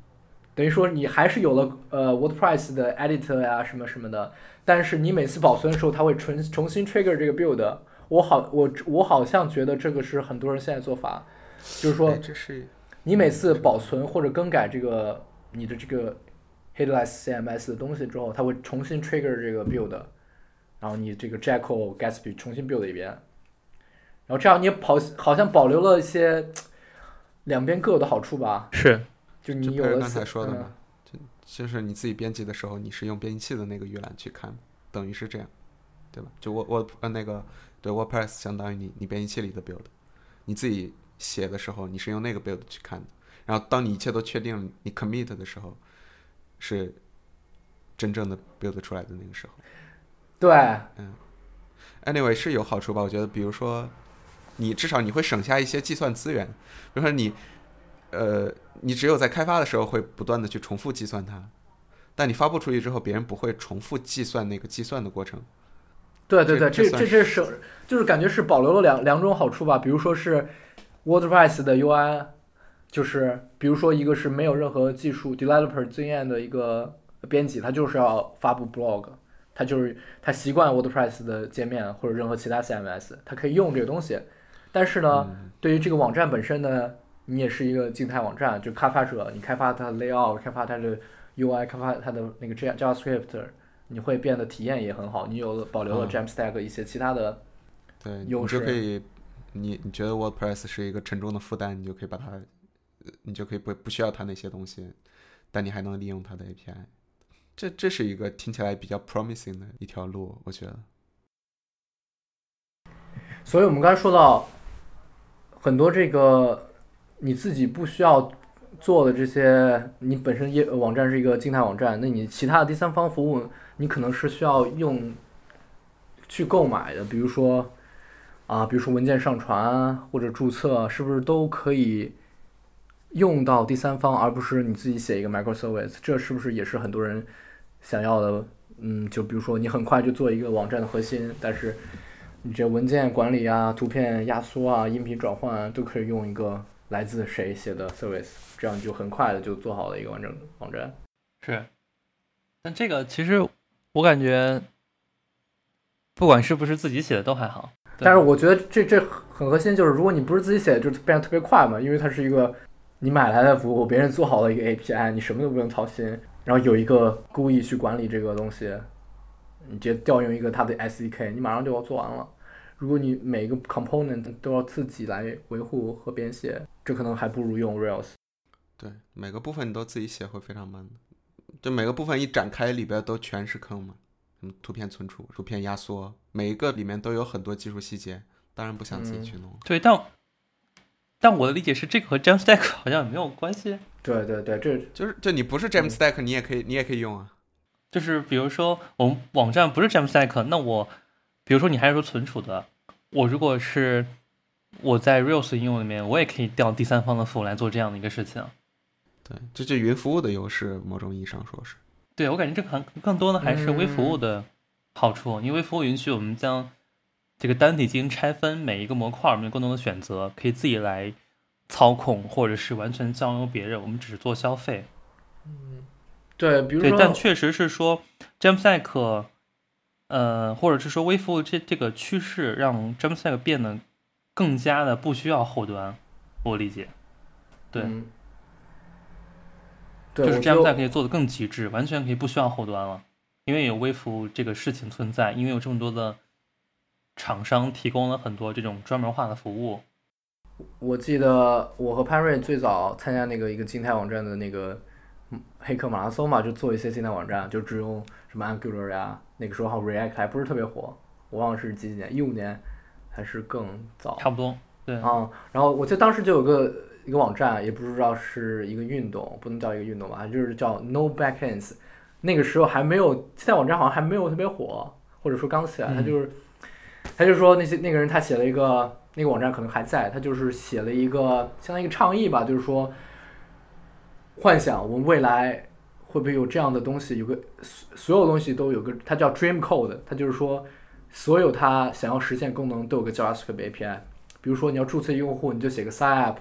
等于说你还是有了呃 WordPress 的 editor 呀、什么什么的，但是你每次保存的时候，它会重重新 trigger 这个 build。我好我我好像觉得这个是很多人现在做法，就是说哎这是你每次保存或者更改这个你的这个 headless CMS 的东西之后，它会重新 trigger 这个 build，然后你这个 Jekyll Gatsby 重新 build 一遍，然后这样你也保好像保留了一些两边各有的好处吧，是，就就你有刚才说的嗯。嘛，就是你自己编辑的时候，你是用编辑器的那个预览去看，等于是这样，对吧？就我我呃那个对 WordPress 相当于你你编辑器里的 build，你自己写的时候你是用那个 build 去看的，然后当你一切都确定了，你 commit 的时候，是真正的 build 出来的那个时候。对，嗯 Anyway 是有好处吧？我觉得，比如说，你至少你会省下一些计算资源，比如说你，呃，你只有在开发的时候会不断的去重复计算它，但你发布出去之后，别人不会重复计算那个计算的过程。对对对，这这是省，就是感觉是保留了两两种好处吧，比如说是 WordPress 的 UI，就是比如说一个是没有任何技术 developer 经验的一个编辑，他就是要发布 blog，他就是他习惯 WordPress 的界面或者任何其他 CMS，他可以用这个东西。但是呢，嗯对于这个网站本身呢，你也是一个静态网站，就开发者，你开发它的 layout，开发它的 UI，开发它的那个 Java- JavaScript，你会变得体验也很好。你有了保留了嗯 Jamstack 一些其他的，对，你优势就可以，你你觉得 WordPress 是一个沉重的负担，你就可以把它，你就可以不不需要它那些东西，但你还能利用它的 API。这这是一个听起来比较 promising 的一条路，我觉得。所以我们刚才说到很多这个你自己不需要做的这些，你本身业网站是一个静态网站，那你其他的第三方服务，你可能是需要用去购买的，比如说啊，比如说文件上传啊或者注册，是不是都可以用到第三方，而不是你自己写一个 microservice？这是不是也是很多人想要的？嗯，就比如说你很快就做一个网站的核心，但是你这文件管理啊、图片压缩啊、音频转换啊，都可以用一个来自谁写的 service，这样就很快的就做好了一个完整网站。是，但这个其实我感觉，不管是不是自己写的都还好。对但是我觉得这这很核心，就是如果你不是自己写的，就变得特别快嘛，因为它是一个你买来的服务，别人做好了一个 API，你什么都不用操心，然后有一个故意去管理这个东西，你直接调用一个它的 SDK，你马上就要做完了。如果你每个 component 都要自己来维护和编写，这可能还不如用 Rails。对，每个部分你都自己写会非常慢的。就每个部分一展开，里边都全是坑嘛，什么图片存储、图片压缩，每一个里面都有很多技术细节，当然不想自己去弄。对，但但我的理解是，这个和 Jamstack 好像也没有关系。对对对，这就是，就你不是 Jamstack，你也可以，你也可以用啊。就是比如说我们网站不是 Jamstack，那我比如说你还是说存储的，我如果是我在 Rails 应用里面，我也可以调第三方的服务来做这样的一个事情。对，这就云服务的优势，某种意义上说是。对我感觉这个可能更多的还是微服务的好处，因为微服务允许我们将这个单体进行拆分，每一个模块我们有更多的选择，可以自己来操控，或者是完全交由别人，我们只是做消费。嗯对，比如对，说，但确实是说 Jamstack，呃，或者是说微服务这这个趋势，让 Jamstack 变得更加的不需要后端，我理解，对。嗯。对，就是 Jamstack 可以做的更极致，完全可以不需要后端了，因为有微服务这个事情存在，因为有这么多的厂商提供了很多这种专门化的服务。我记得我和潘瑞最早参加那个一个静态网站的那个嗯黑客马拉松嘛，就做一些静态网站，就只用什么 Angular 呀，那个时候好像 React 还不是特别火，我忘了是几几年，一五年还是更早差不多，对，啊。然后我记得当时就有个一个网站，也不知道是一个运动，不能叫一个运动吧，就是叫 No Backends。那个时候还没有现在网站，好像还没有特别火，或者说刚起来，他嗯就是他就说那些那个人他写了一个那个网站可能还在，他就是写了一个相当于一个倡议吧，就是说幻想我们未来会不会有这样的东西，有个所所有东西都有个，它叫 Dream Code，它就是说所有它想要实现功能都有个 JavaScript API。比如说你要注册用户，你就写个 sign up，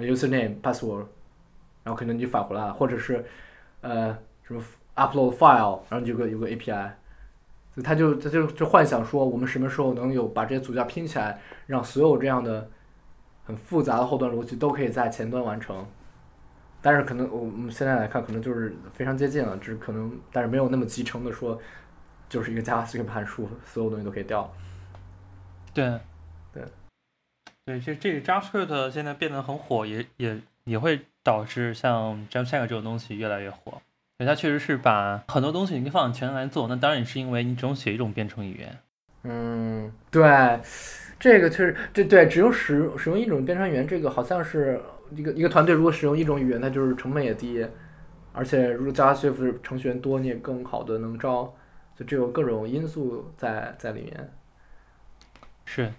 username password，然后可能你返回来了，或者是呃什么 upload file，然后就有个有个 API。所以他就他就就幻想说，我们什么时候能有把这些组件拼起来，让所有这样的很复杂的后端逻辑都可以在前端完成。但是可能我们现在来看，可能就是非常接近了，只是可能但是没有那么集成的说，就是一个 JavaScript 函数，所有东西都可以调。对，对，这这个 JavaScript 现在变得很火，也也也会导致像 Jamstack 这种东西越来越火。对，它确实是把很多东西你可以放在前来做，那当然也是因为你只用写一种编程语言。嗯，对，这个确实，这对只用使使用一种编程语言，这个好像是一个一个团队如果使用一种语言，它就是成本也低，而且如果 JavaScript 程序员多，你也更好的能招，就这有各种因素在在里面。是，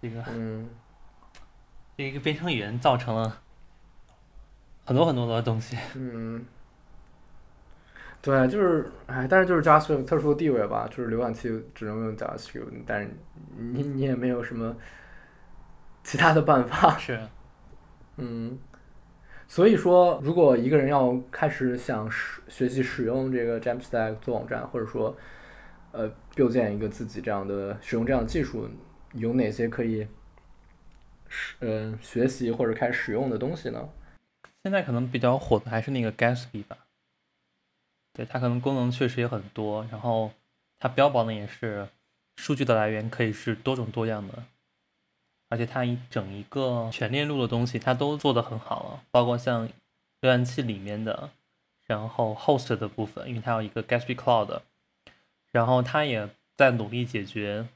这个嗯，这一个编程语言造成了很多很多的东西。嗯，对，就是，哎，但是就是 JavaScript 特殊的地位吧，就是浏览器只能用 JavaScript，但是你你也没有什么其他的办法。是，嗯，所以说，如果一个人要开始想使学习使用这个 Jamstack 做网站，或者说呃构建一个自己这样的使用这样的技术，有哪些可以使呃学习或者开始使用的东西呢？现在可能比较火的还是那个 Gatsby 吧，对它可能功能确实也很多，然后它标榜的也是数据的来源可以是多种多样的。而且它一整一个全链路的东西，它都做得很好了，包括像浏览器里面的，然后 host 的部分，因为它有一个 Gatsby Cloud，然后它也在努力解决，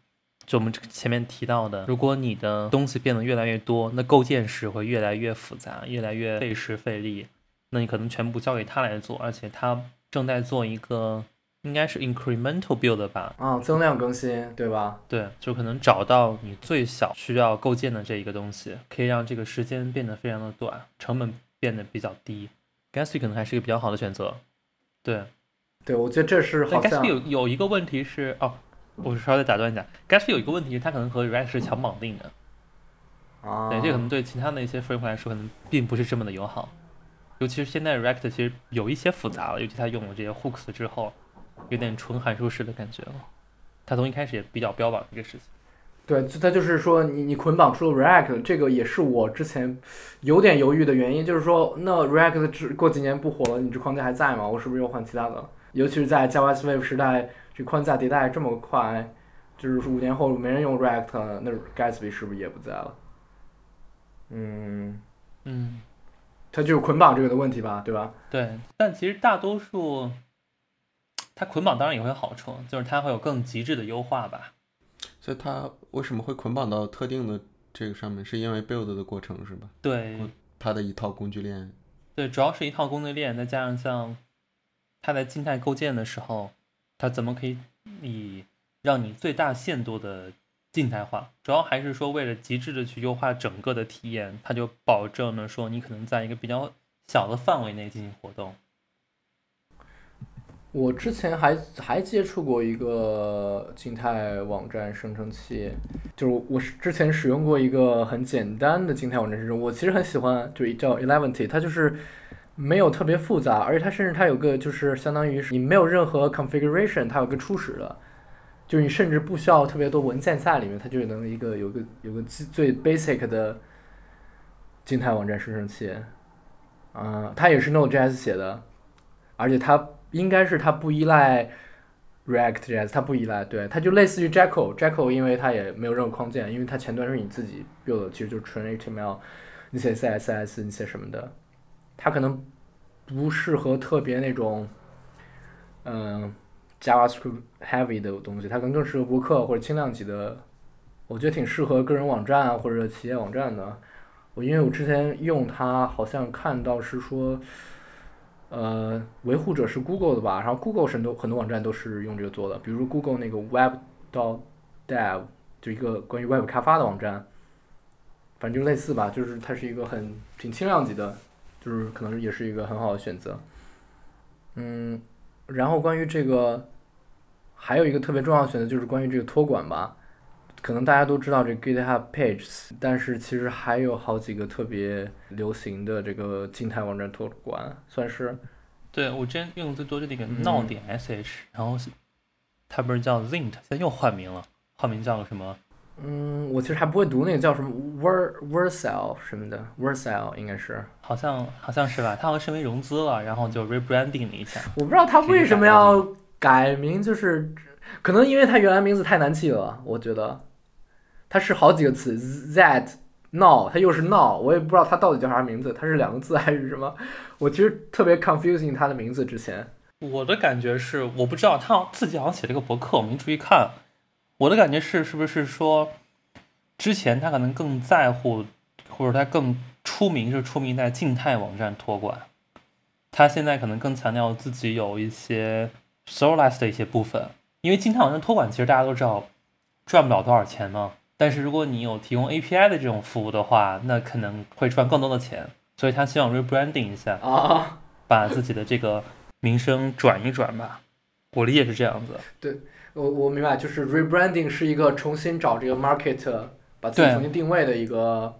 就我们前面提到的，如果你的东西变得越来越多，那构建时会越来越复杂，越来越费时费力，那你可能全部交给他来做，而且他正在做一个。应该是 incremental build 吧？啊，增量更新，对吧？对，就可能找到你最小需要构建的这一个东西，可以让这个时间变得非常的短，成本变得比较低。Gatsby 可能还是一个比较好的选择。对，对，我觉得这是好像。Gatsby 有有一个问题是，哦，我稍微打断一下，Gatsby 有一个问题它可能和 React 是强绑定的。啊。对，这可能对其他的一些 framework 来说，可能并不是这么的友好。尤其是现在 React 其实有一些复杂了，尤其它用了这些 hooks 之后。有点纯函数式的感觉了，它从一开始也比较标榜这个事情。对，它就是说你你捆绑出了 React，这个也是我之前有点犹豫的原因，就是说那 React 过几年不火了，你这框架还在吗？我是不是又换其他的？尤其是在 JavaScript 时代，这框架迭代这么快，就是五年后没人用 React，那 Gatsby 是不是也不在了？嗯嗯，它就是捆绑这个的问题吧，对吧？对，但其实大多数。它捆绑当然也会有好处，就是它会有更极致的优化吧。所以它为什么会捆绑到特定的这个上面？是因为 build 的过程是吧？对，它的一套工具链。对，主要是一套工具链，再加上像它在静态构建的时候，它怎么可以以让你最大限度的静态化？主要还是说为了极致的去优化整个的体验，它就保证了说你可能在一个比较小的范围内进行活动。我之前还还接触过一个静态网站生成器，就是我之前使用过一个很简单的静态网站生成，我其实很喜欢，就叫 Eleventy，它就是没有特别复杂，而且它甚至它有个就是相当于是你没有任何 configuration，它有个初始的，就是你甚至不需要特别多文件在里面，它就能一个有个有个最 basic 的静态网站生成器，啊，它也是 Node.js 写的，而且它。应该是它不依赖 React.js，它不依赖，对，它就类似于 Jekyll，Jekyll 因为它也没有任何框架，因为它前端是你自己 build 的，其实就是纯 HTML，你写 CSS，你写什么的，它可能不适合特别那种，嗯，JavaScript heavy 的东西，它可能更适合博客或者轻量级的，我觉得挺适合个人网站啊或者企业网站的，我因为我之前用它，好像看到是说。呃，维护者是 Google 的吧？然后 Google 很多很多网站都是用这个做的，比如 Google 那个 Web. dot dev 就一个关于 Web 开发的网站，反正就类似吧，就是它是一个很挺轻量级的，就是可能也是一个很好的选择。嗯，然后关于这个还有一个特别重要的选择就是关于这个托管吧。可能大家都知道这 GitHub Pages，但是其实还有好几个特别流行的这个静态网站托管，算是。对我之前用的最多就那个闹点 sh，然后它不是叫 Zint，现在又换名了，换名叫什么？嗯，我其实还不会读那个叫什么 Ver Vercel 什么的，Versel 应该是。好像好像是吧，他好像是因为融资了，然后就 rebranding 了一下。我不知道他为什么要改名，就是可能因为他原来名字太难记了，我觉得。它是好几个词，that now，它又是 now，我也不知道它到底叫啥名字，它是两个字还是什么？我其实特别 confusing 他的名字之前。我的感觉是，我不知道他自己好像写了个博客，我没注意看。我的感觉是，是不是说之前他可能更在乎，或者他更出名是出名在静态网站托管，他现在可能更强调自己有一些 serverless 的一些部分，因为静态网站托管其实大家都知道赚不了多少钱嘛。但是如果你有提供 API 的这种服务的话，那可能会赚更多的钱，所以他希望 rebranding 一下啊，把自己的这个名声转一转吧。我理解是这样子。对，我我明白，就是 rebranding 是一个重新找这个 market，把自己重新定位的一个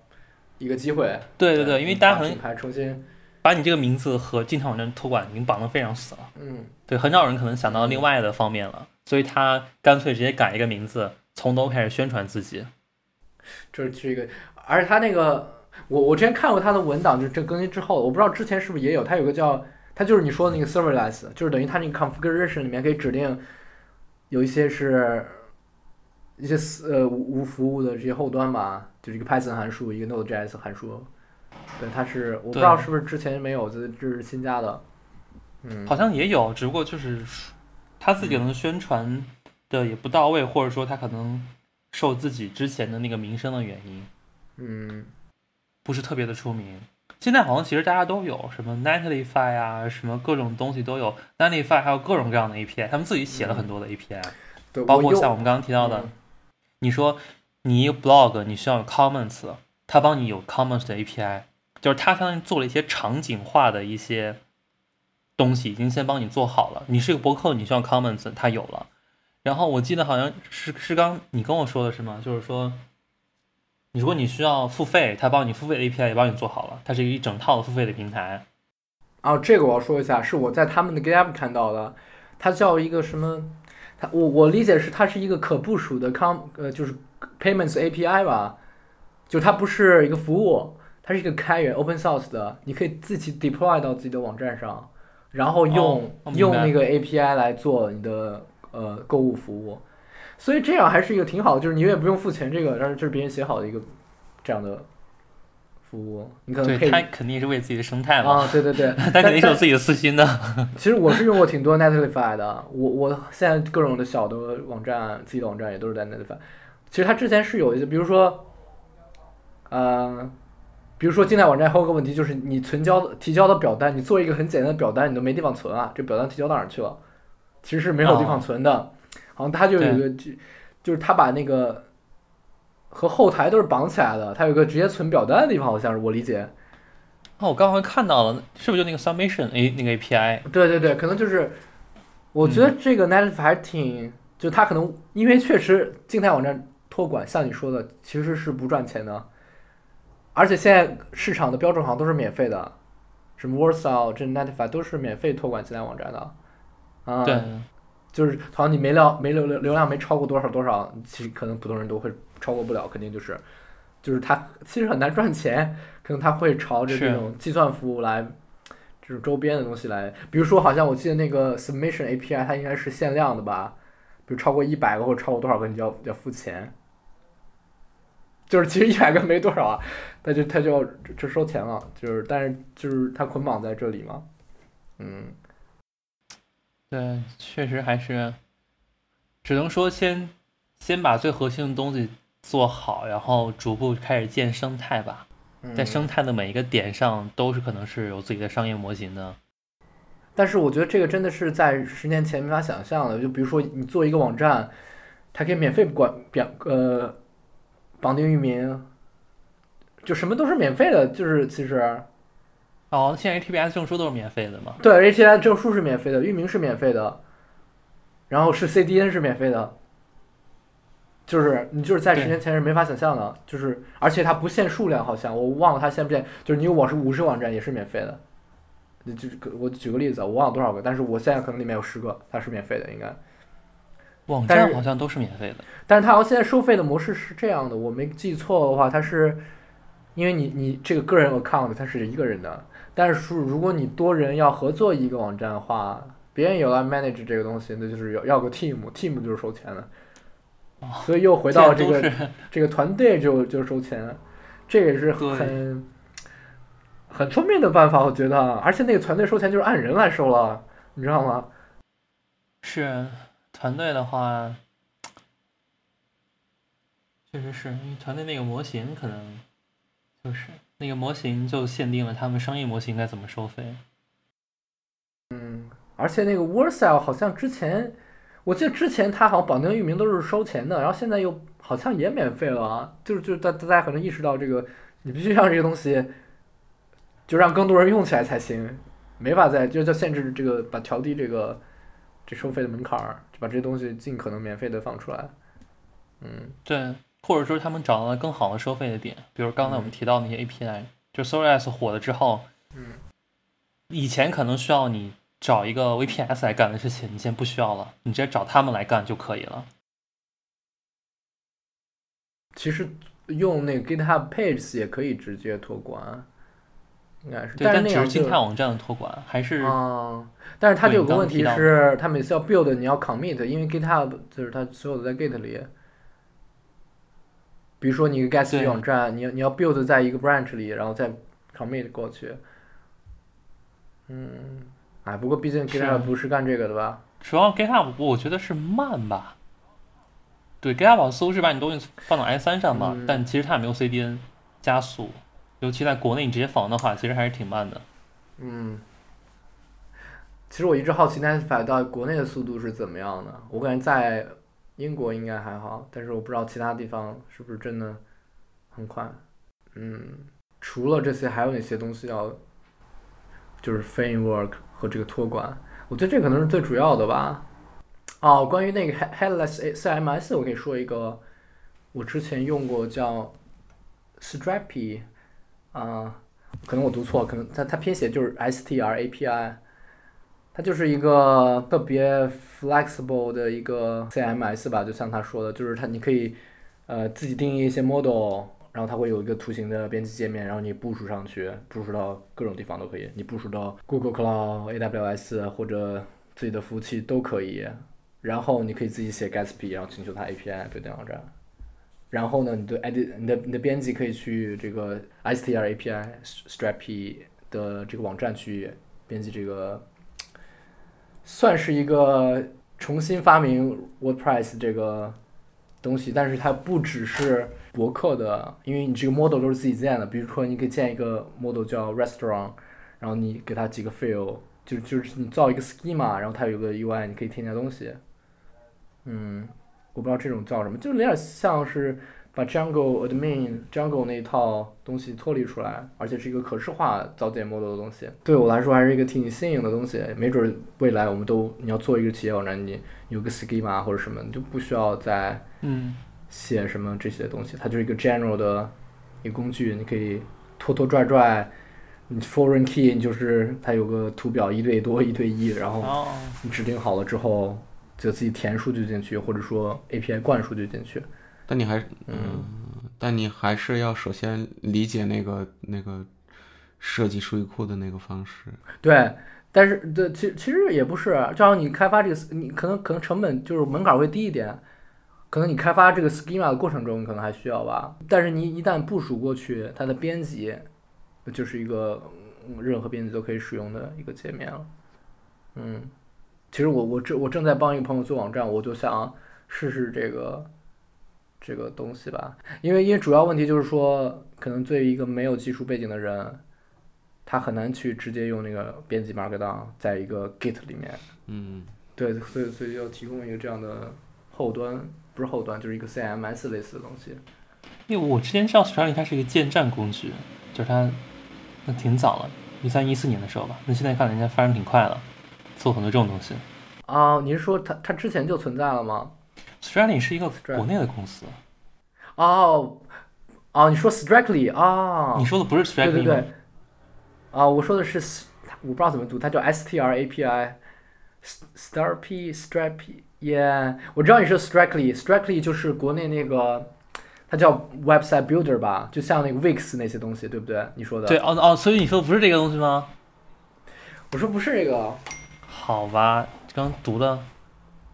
一个机会。对对对，因为大牌重新把你这个名字和静态网站托管已经绑得非常死了。嗯，对，很少人可能想到另外的方面了，所以他干脆直接改一个名字，从头开始宣传自己。这是一个，而且他那个，我我之前看过他的文档，就是这更新之后，我不知道之前是不是也有，他有个叫，他就是你说的那个 serverless，就是等于他那个 configuration 里面可以指定有一些是一些呃无无服务的这些后端吧，就是一个 Python 函数，一个 Node.js 函数，对，它是我不知道是不是之前没有，这这是新加的，嗯，好像也有，只不过就是他自己可能宣传的也不到位，或者说他可能受自己之前的那个名声的原因，嗯，不是特别的出名。现在好像其实大家都有什么 Netlify 啊，什么各种东西都有，Netlify 还有各种各样的 API，他们自己写了很多的 API，、对，包括像我们刚刚提到的，嗯你说你一个 blog 你需要有 comments，他帮你有 comments 的 API，就是他相当于做了一些场景化的一些东西，已经先帮你做好了。你是个博客，你需要 comments，他有了。然后我记得好像是是刚你跟我说的是吗？就是说，如果你需要付费，他帮你付费的 API 也帮你做好了，它是一整套的付费的平台。啊，这个我要说一下，是我在他们的 GitHub 看到的，它叫一个什么？它我我理解是它是一个可部署的 com 呃就是 payments API 吧，就它不是一个服务，它是一个开源 open source 的，你可以自己 deploy 到自己的网站上，然后用、用那个 API 来做你的呃购物服务，所以这样还是一个挺好的，就是你也不用付钱，这个但是这是别人写好的一个这样的服务，你可能配对他肯定是为自己的生态嘛，啊，对对对，他肯定是有自己的私心的。其实我是用过挺多 Netlify 的，我我现在各种的小的网站，自己的网站也都是在 Netlify。其实它之前是有一些，比如说，呃，比如说静态网站还有个问题就是你存交的提交的表单，你做一个很简单的表单，你都没地方存啊，这表单提交到哪儿去了？其实是没有地方存的。好像它就有一个就就是他把那个和后台都是绑起来的，他有个直接存表单的地方，好像是我理解。哦，我刚刚看到了，是不是就那个 Summation A 那个 API？对对对，可能就是，我觉得这个 Netlify 还挺，就它可能因为确实静态网站托管，像你说的，其实是不赚钱的，而且现在市场的标准好像都是免费的，什么 Warsaw 这 Netlify 都是免费托管静态网站的，啊，对，就是好像你没流没流流流量没超过多少多少，其实可能普通人都会超过不了，肯定就是，就是它其实很难赚钱，可能它会朝着这种计算服务来，这种周边的东西来，比如说好像我记得那个 Submission API 它应该是限量的吧，比如超过一百个或者超过多少个你就要要付钱，就是其实一百个没多少啊，它就它就要就收钱了，就是但是就是它捆绑在这里嘛，嗯。对，确实还是，只能说先先把最核心的东西做好，然后逐步开始建生态吧。在嗯生态的每一个点上，都是可能是有自己的商业模型的。但是我觉得这个真的是在十年前没法想象的。就比如说你做一个网站，它可以免费管表呃绑定域名，就什么都是免费的。就是其实哦，现在 ATBS 证书都是免费的吗？对 API 证书是免费的，域名是免费的，然后是 CDN 是免费的。就是你就是在十年前是没法想象的，就是而且它不限数量，好像我忘了它限不限，就是你有网是五十网站也是免费的。就就我举个例子啊，我忘了多少个，但是我现在可能里面有十个，它是免费的，应该。网站好像都是免费的。但是它好像现在收费的模式是这样的，我没记错的话，它是因为你你这个个人 account 它是一个人的，但是如果你多人要合作一个网站的话，别人有来 manage 这个东西，那就是要要个 team，team 就是收钱的，所以又回到这个这 个团队就就收钱，这也是很很聪明的办法，我觉得，而且那个团队收钱就是按人来收了，你知道吗？是团队的话，确实是因为团队那个模型可能就是那个模型就限定了他们商业模型该怎么收费。嗯而且那个 Warsaw 好像之前，我记得之前它好像绑定域名都是收钱的，然后现在又好像也免费了啊，就是就是大大家可能意识到这个，你必须让这个东西，就让更多人用起来才行，没法再就就限制这个把调低这个这收费的门槛儿，就把这些东西尽可能免费的放出来。嗯对，或者说他们找到了更好的收费的点，比如刚才我们提到那些 API，就 Serverless 火了之后，嗯，以前可能需要你找一个 VPS 来干的事情，你现在不需要了，你直接找他们来干就可以了。其实用那个 GitHub Pages 也可以直接托管，应该是，对，但是那样就只是静态网站的托管，还是啊，但是它就有个问题是，它每次要 build 你要 commit，因为 GitHub 就是它所有的在 Git 里。比如说你一个 Gatsby 对网站，你要你要 build 在一个 branch 里，然后再 commit 过去。嗯，哎，不过毕竟 GitHub 不是干这个的吧？主要 GitHub 我觉得是慢吧。对，GitHub 似乎是把你东西放到 S 3上嘛，嗯但其实它也没有 CDN 加速，尤其在国内你直接访的话，其实还是挺慢的。嗯，其实我一直好奇 Netlify 到国内的速度是怎么样的。我感觉在英国应该还好，但是我不知道其他地方是不是真的很快。嗯，除了这些，还有哪些东西要就是 framework 和这个托管？我觉得这可能是最主要的吧。哦，关于那个 headless CMS，我可以说一个，我之前用过叫 Strappy，啊、可能我读错，可能它它拼写就是 STR API，它就是一个特别 flexible 的一个 CMS 吧，就像他说的，就是它你可以呃自己定义一些 model，然后它会有一个图形的编辑界面，然后你部署上去，部署到各种地方都可以，你部署到 Google Cloud、AWS 或者自己的服务器都可以，然后你可以自己写 Gatsby，然后请求它 API 对电网站。然后呢，你的 edit 你的你的编辑可以去这个 STR API Strappy 的这个网站去编辑这个，算是一个重新发明 WordPress 这个东西，但是它不只是博客的，因为你这个 model 都是自己建的，比如说你可以建一个 model 叫 restaurant，然后你给它几个 field，就就是你造一个 schema，然后它有个 UI，你可以添加东西，嗯。我不知道这种叫什么，就有点像是把 Jungle admin Jungle 那一套东西脱离出来，而且是一个可视化造建 model 的东西。对我来说还是一个挺新颖的东西，没准未来我们都你要做一个企业网站，你有个 schema 或者什么，你就不需要再嗯，写什么这些东西，它就是一个 general 的一个工具，你可以拖拖拽拽。你 foreign key 你就是它有个图表一对多一对一，然后哦，你指定好了之后，就自己填数据进去，或者说 API 灌数据进去。但你还嗯，但你还是要首先理解那个那个设计数据库的那个方式。对，但是对，其其实也不是，正好你开发这个，你可能可能成本就是门槛会低一点，可能你开发这个 schema 的过程中，你可能还需要吧。但是你一旦部署过去，它的编辑就是一个嗯任何编辑都可以使用的一个界面了。嗯，其实我我正我正在帮一个朋友做网站，我就想试试这个这个东西吧，因为因为主要问题就是说，可能对于一个没有技术背景的人，他很难去直接用那个编辑 Markdown 在一个 Git 里面。嗯，对，所以所以要提供一个这样的后端，不是后端，就是一个 CMS 类似的东西。因为我之前知道 Strategy 它是一个建站工具，就是它那挺早了，一三一四年的时候吧。那现在看人家发展挺快了，做很多这种东西。啊，你是说它它之前就存在了吗？Strategy 是一个国内的公司，哦，哦，你说 Strictly 啊？你说的不是 Strategy 吗？对对，啊，我说的是我不知道怎么读，它叫 STR API。Starp Strapy yeah，我知道你说 Strictly，Strictly 就是国内那个，它叫 Website Builder 吧，就像那个 Wix 那些东西，对不对？你说的。对，哦哦，所以你说的不是这个东西吗？我说不是这个。好吧，刚读的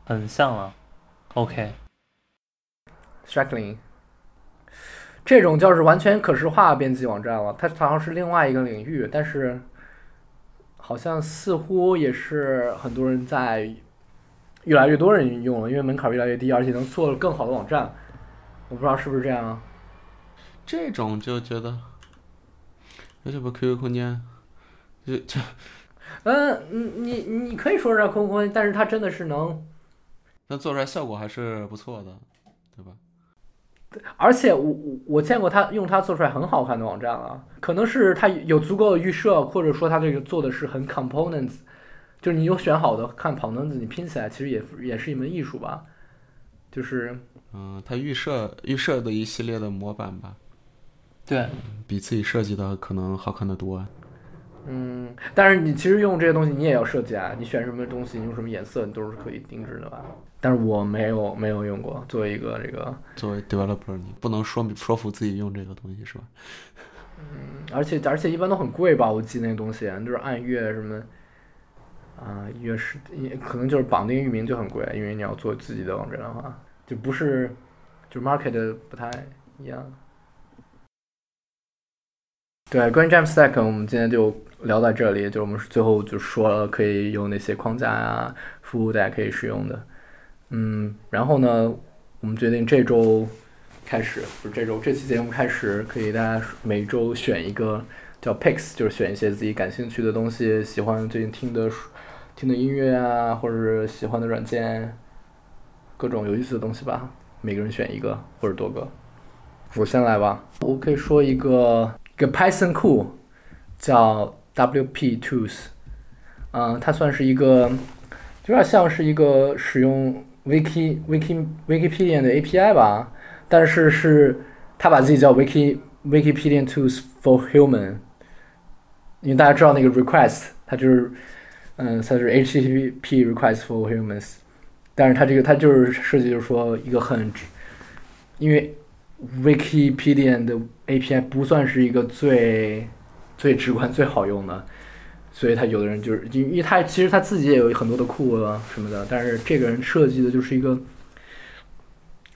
很像了。OK，Strackling，这种就是完全可视化编辑网站了，它好像是另外一个领域，但是好像似乎也是很多人在越来越多人用了，因为门槛越来越低，而且能做更好的网站。我不知道是不是这样啊？这种就觉得，而且不 QQ 空间，就就嗯，你你你可以说是 QQ 空间，但是它真的是能，但做出来效果还是不错的，对吧？而且我我我见过他用它做出来很好看的网站啊，可能是它有足够的预设，或者说它这个做的是很 components，就是你有选好的看 components，你拼起来其实也也是一门艺术吧，就是嗯，它预设预设的一系列的模板吧，对，比自己设计的可能好看的多。嗯，但是你其实用这些东西，你也要设计啊。你选什么东西，你用什么颜色，你都是可以定制的吧？但是我没有没有用过，作为一个这个，作为 developer，你不能说说服自己用这个东西是吧？嗯，而且而且一般都很贵吧？我记那个东西，就是按月什么，啊，月是也可能就是绑定域名就很贵，因为你要做自己的网站的话，就不是就 market 不太一样。对，关于 Jamstack，我们今天就聊到这里。就我们最后就说了，可以用那些框架啊、服务，大家可以使用的。嗯，然后呢，我们决定这周开始，不是这周，这期节目开始，可以大家每周选一个叫 Picks，就是选一些自己感兴趣的东西，喜欢最近听的听的音乐啊，或者是喜欢的软件，各种有意思的东西吧。每个人选一个或者多个。我先来吧，我可以说一个。一个 Python 库叫 WP Tools，嗯，它算是一个有点像是一个使用 Wiki Wiki Wikipedia 的 API 吧，但是是它把自己叫 Wiki Wikipedia Tools for Human，因为大家知道那个 request，它就是嗯，它是 HTTP request for humans，但是它这个它就是设计就是说一个很因为。Wikipedia 的 API 不算是一个最最直观、最好用的，所以他有的人就是因为他其实他自己也有很多的库啊什么的，但是这个人设计的就是一个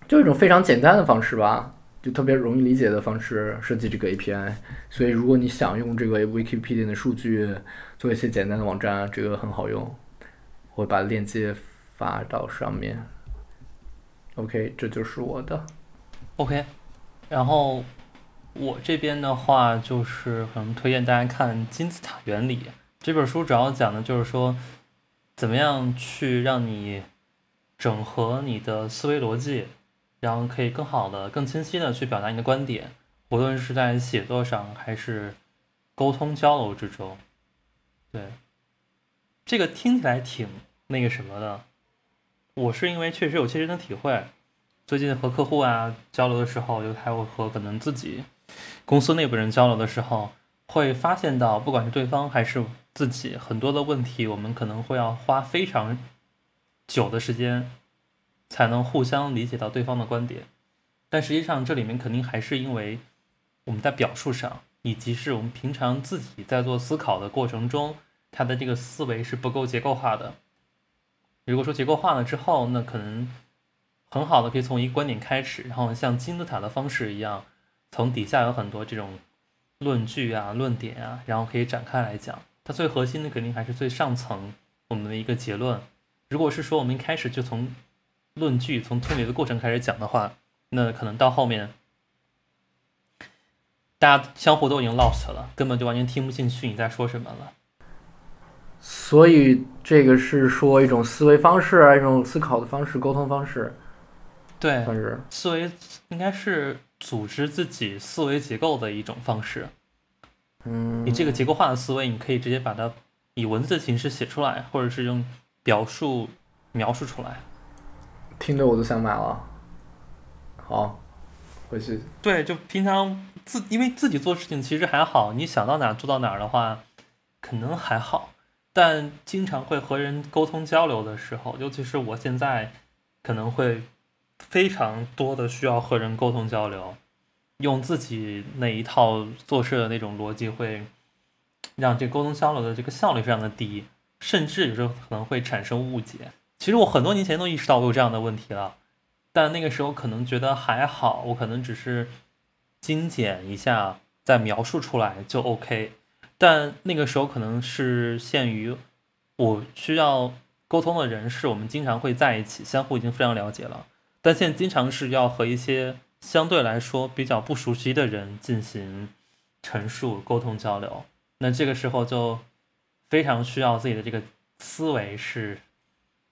就一种非常简单的方式吧，就特别容易理解的方式设计这个 API。所以如果你想用这个 Wikipedia 的数据做一些简单的网站，这个很好用。我会把链接发到上面。OK，这就是我的。OK，然后我这边的话就是可能推荐大家看《金字塔原理》这本书，主要讲的就是说怎么样去让你整合你的思维逻辑，然后可以更好的、更清晰的去表达你的观点，无论是在写作上还是沟通交流之中。对，这个听起来挺那个什么的，我是因为确实有切身的体会。最近和客户啊交流的时候，又还有和可能自己公司内部人交流的时候，会发现到，不管是对方还是自己，很多的问题，我们可能会要花非常久的时间，才能互相理解到对方的观点。但实际上，这里面肯定还是因为我们在表述上，以及是我们平常自己在做思考的过程中，他的这个思维是不够结构化的。如果说结构化了之后，那可能。很好的，可以从一个观点开始，然后像金字塔的方式一样，从底下有很多这种论据啊、论点啊，然后可以展开来讲。它最核心的肯定还是最上层我们的一个结论。如果是说我们一开始就从论据、从推理的过程开始讲的话，那可能到后面大家相互都已经 lost 了，根本就完全听不进去你在说什么了。所以这个是说一种思维方式，一种思考的方式，沟通方式。对，算是思维应该是组织自己思维结构的一种方式。嗯，你这个结构化的思维，你可以直接把它以文字的形式写出来，或者是用表述描述出来。听着我都想买了。好，回去。对，就平常自因为自己做事情其实还好，你想到哪做到哪儿的话，可能还好。但经常会和人沟通交流的时候，尤其是我现在可能会。非常多的需要和人沟通交流，用自己那一套做事的那种逻辑，会让这沟通交流的这个效率非常的低，甚至有时候可能会产生误解。其实我很多年前都意识到我有这样的问题了，但那个时候可能觉得还好，我可能只是精简一下再描述出来就 OK。但那个时候可能是限于我需要沟通的人是我们经常会在一起，相互已经非常了解了。但现在经常是要和一些相对来说比较不熟悉的人进行陈述、沟通、交流，那这个时候就非常需要自己的这个思维是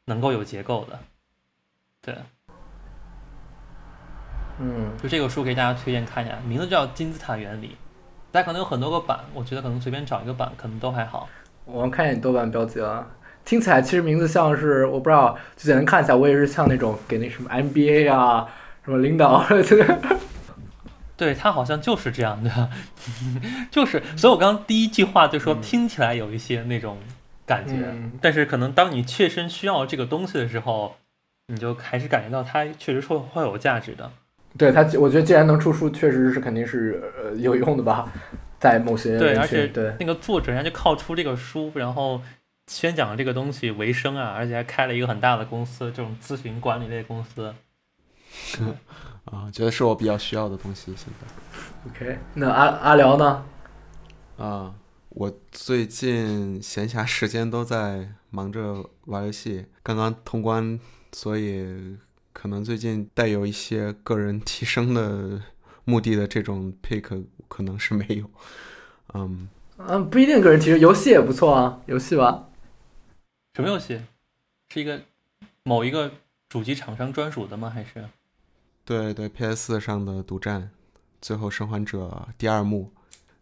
能够有结构的。对，嗯，就这个书给大家推荐看一下，名字叫《金字塔原理》，大家可能有很多个版，我觉得可能随便找一个版可能都还好。我看一下你豆瓣标记了。听起来其实名字像是我不知道，就简单看一下我也是像那种给那什么 MBA 啊，什么领导这个。对他好像就是这样的，就是，所以我刚刚第一句话就说嗯听起来有一些那种感觉，嗯但是可能当你切身需要这个东西的时候，你就还是感觉到它确实会会有价值的。对他，我觉得既然能出书，确实是肯定是呃有用的吧，在某些对，而且对那个作者人家就靠出这个书，然后宣讲这个东西为生啊，而且还开了一个很大的公司，这种咨询管理类公司。啊，觉得是我比较需要的东西。现在 OK，那阿阿辽呢？啊，我最近闲暇时间都在忙着玩游戏，刚刚通关，所以可能最近带有一些个人提升的目的的这种 pick 可能是没有。嗯，嗯，不一定个人提升，游戏也不错啊，游戏吧。什么游戏？是一个某一个主机厂商专属的吗？还是？对对，PS 四上的独占，最后生还者第二幕，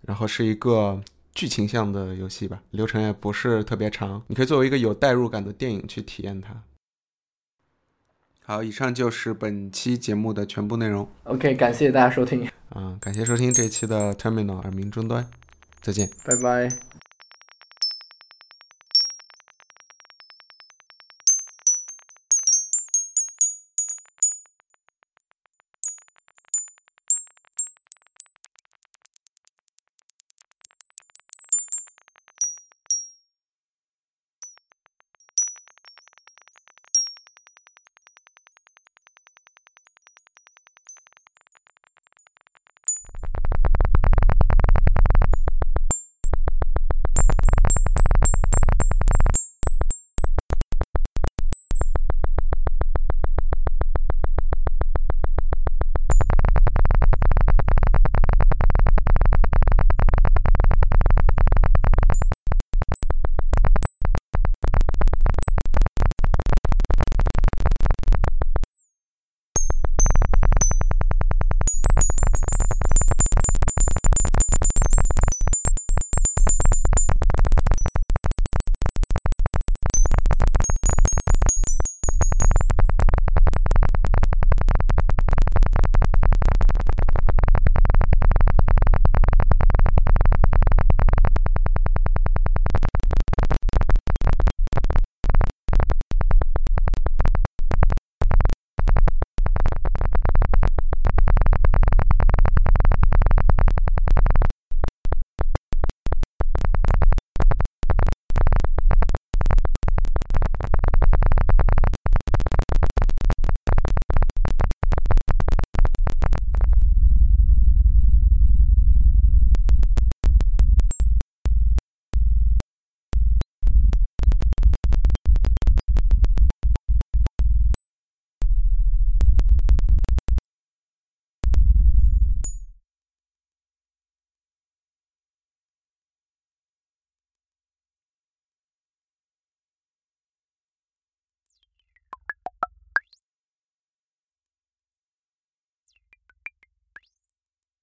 然后是一个剧情向的游戏吧，流程也不是特别长，你可以作为一个有代入感的电影去体验它。好，以上就是本期节目的全部内容 OK，感谢大家收听，啊、感谢收听这一期的 Terminal 耳鸣终端，再见。拜拜。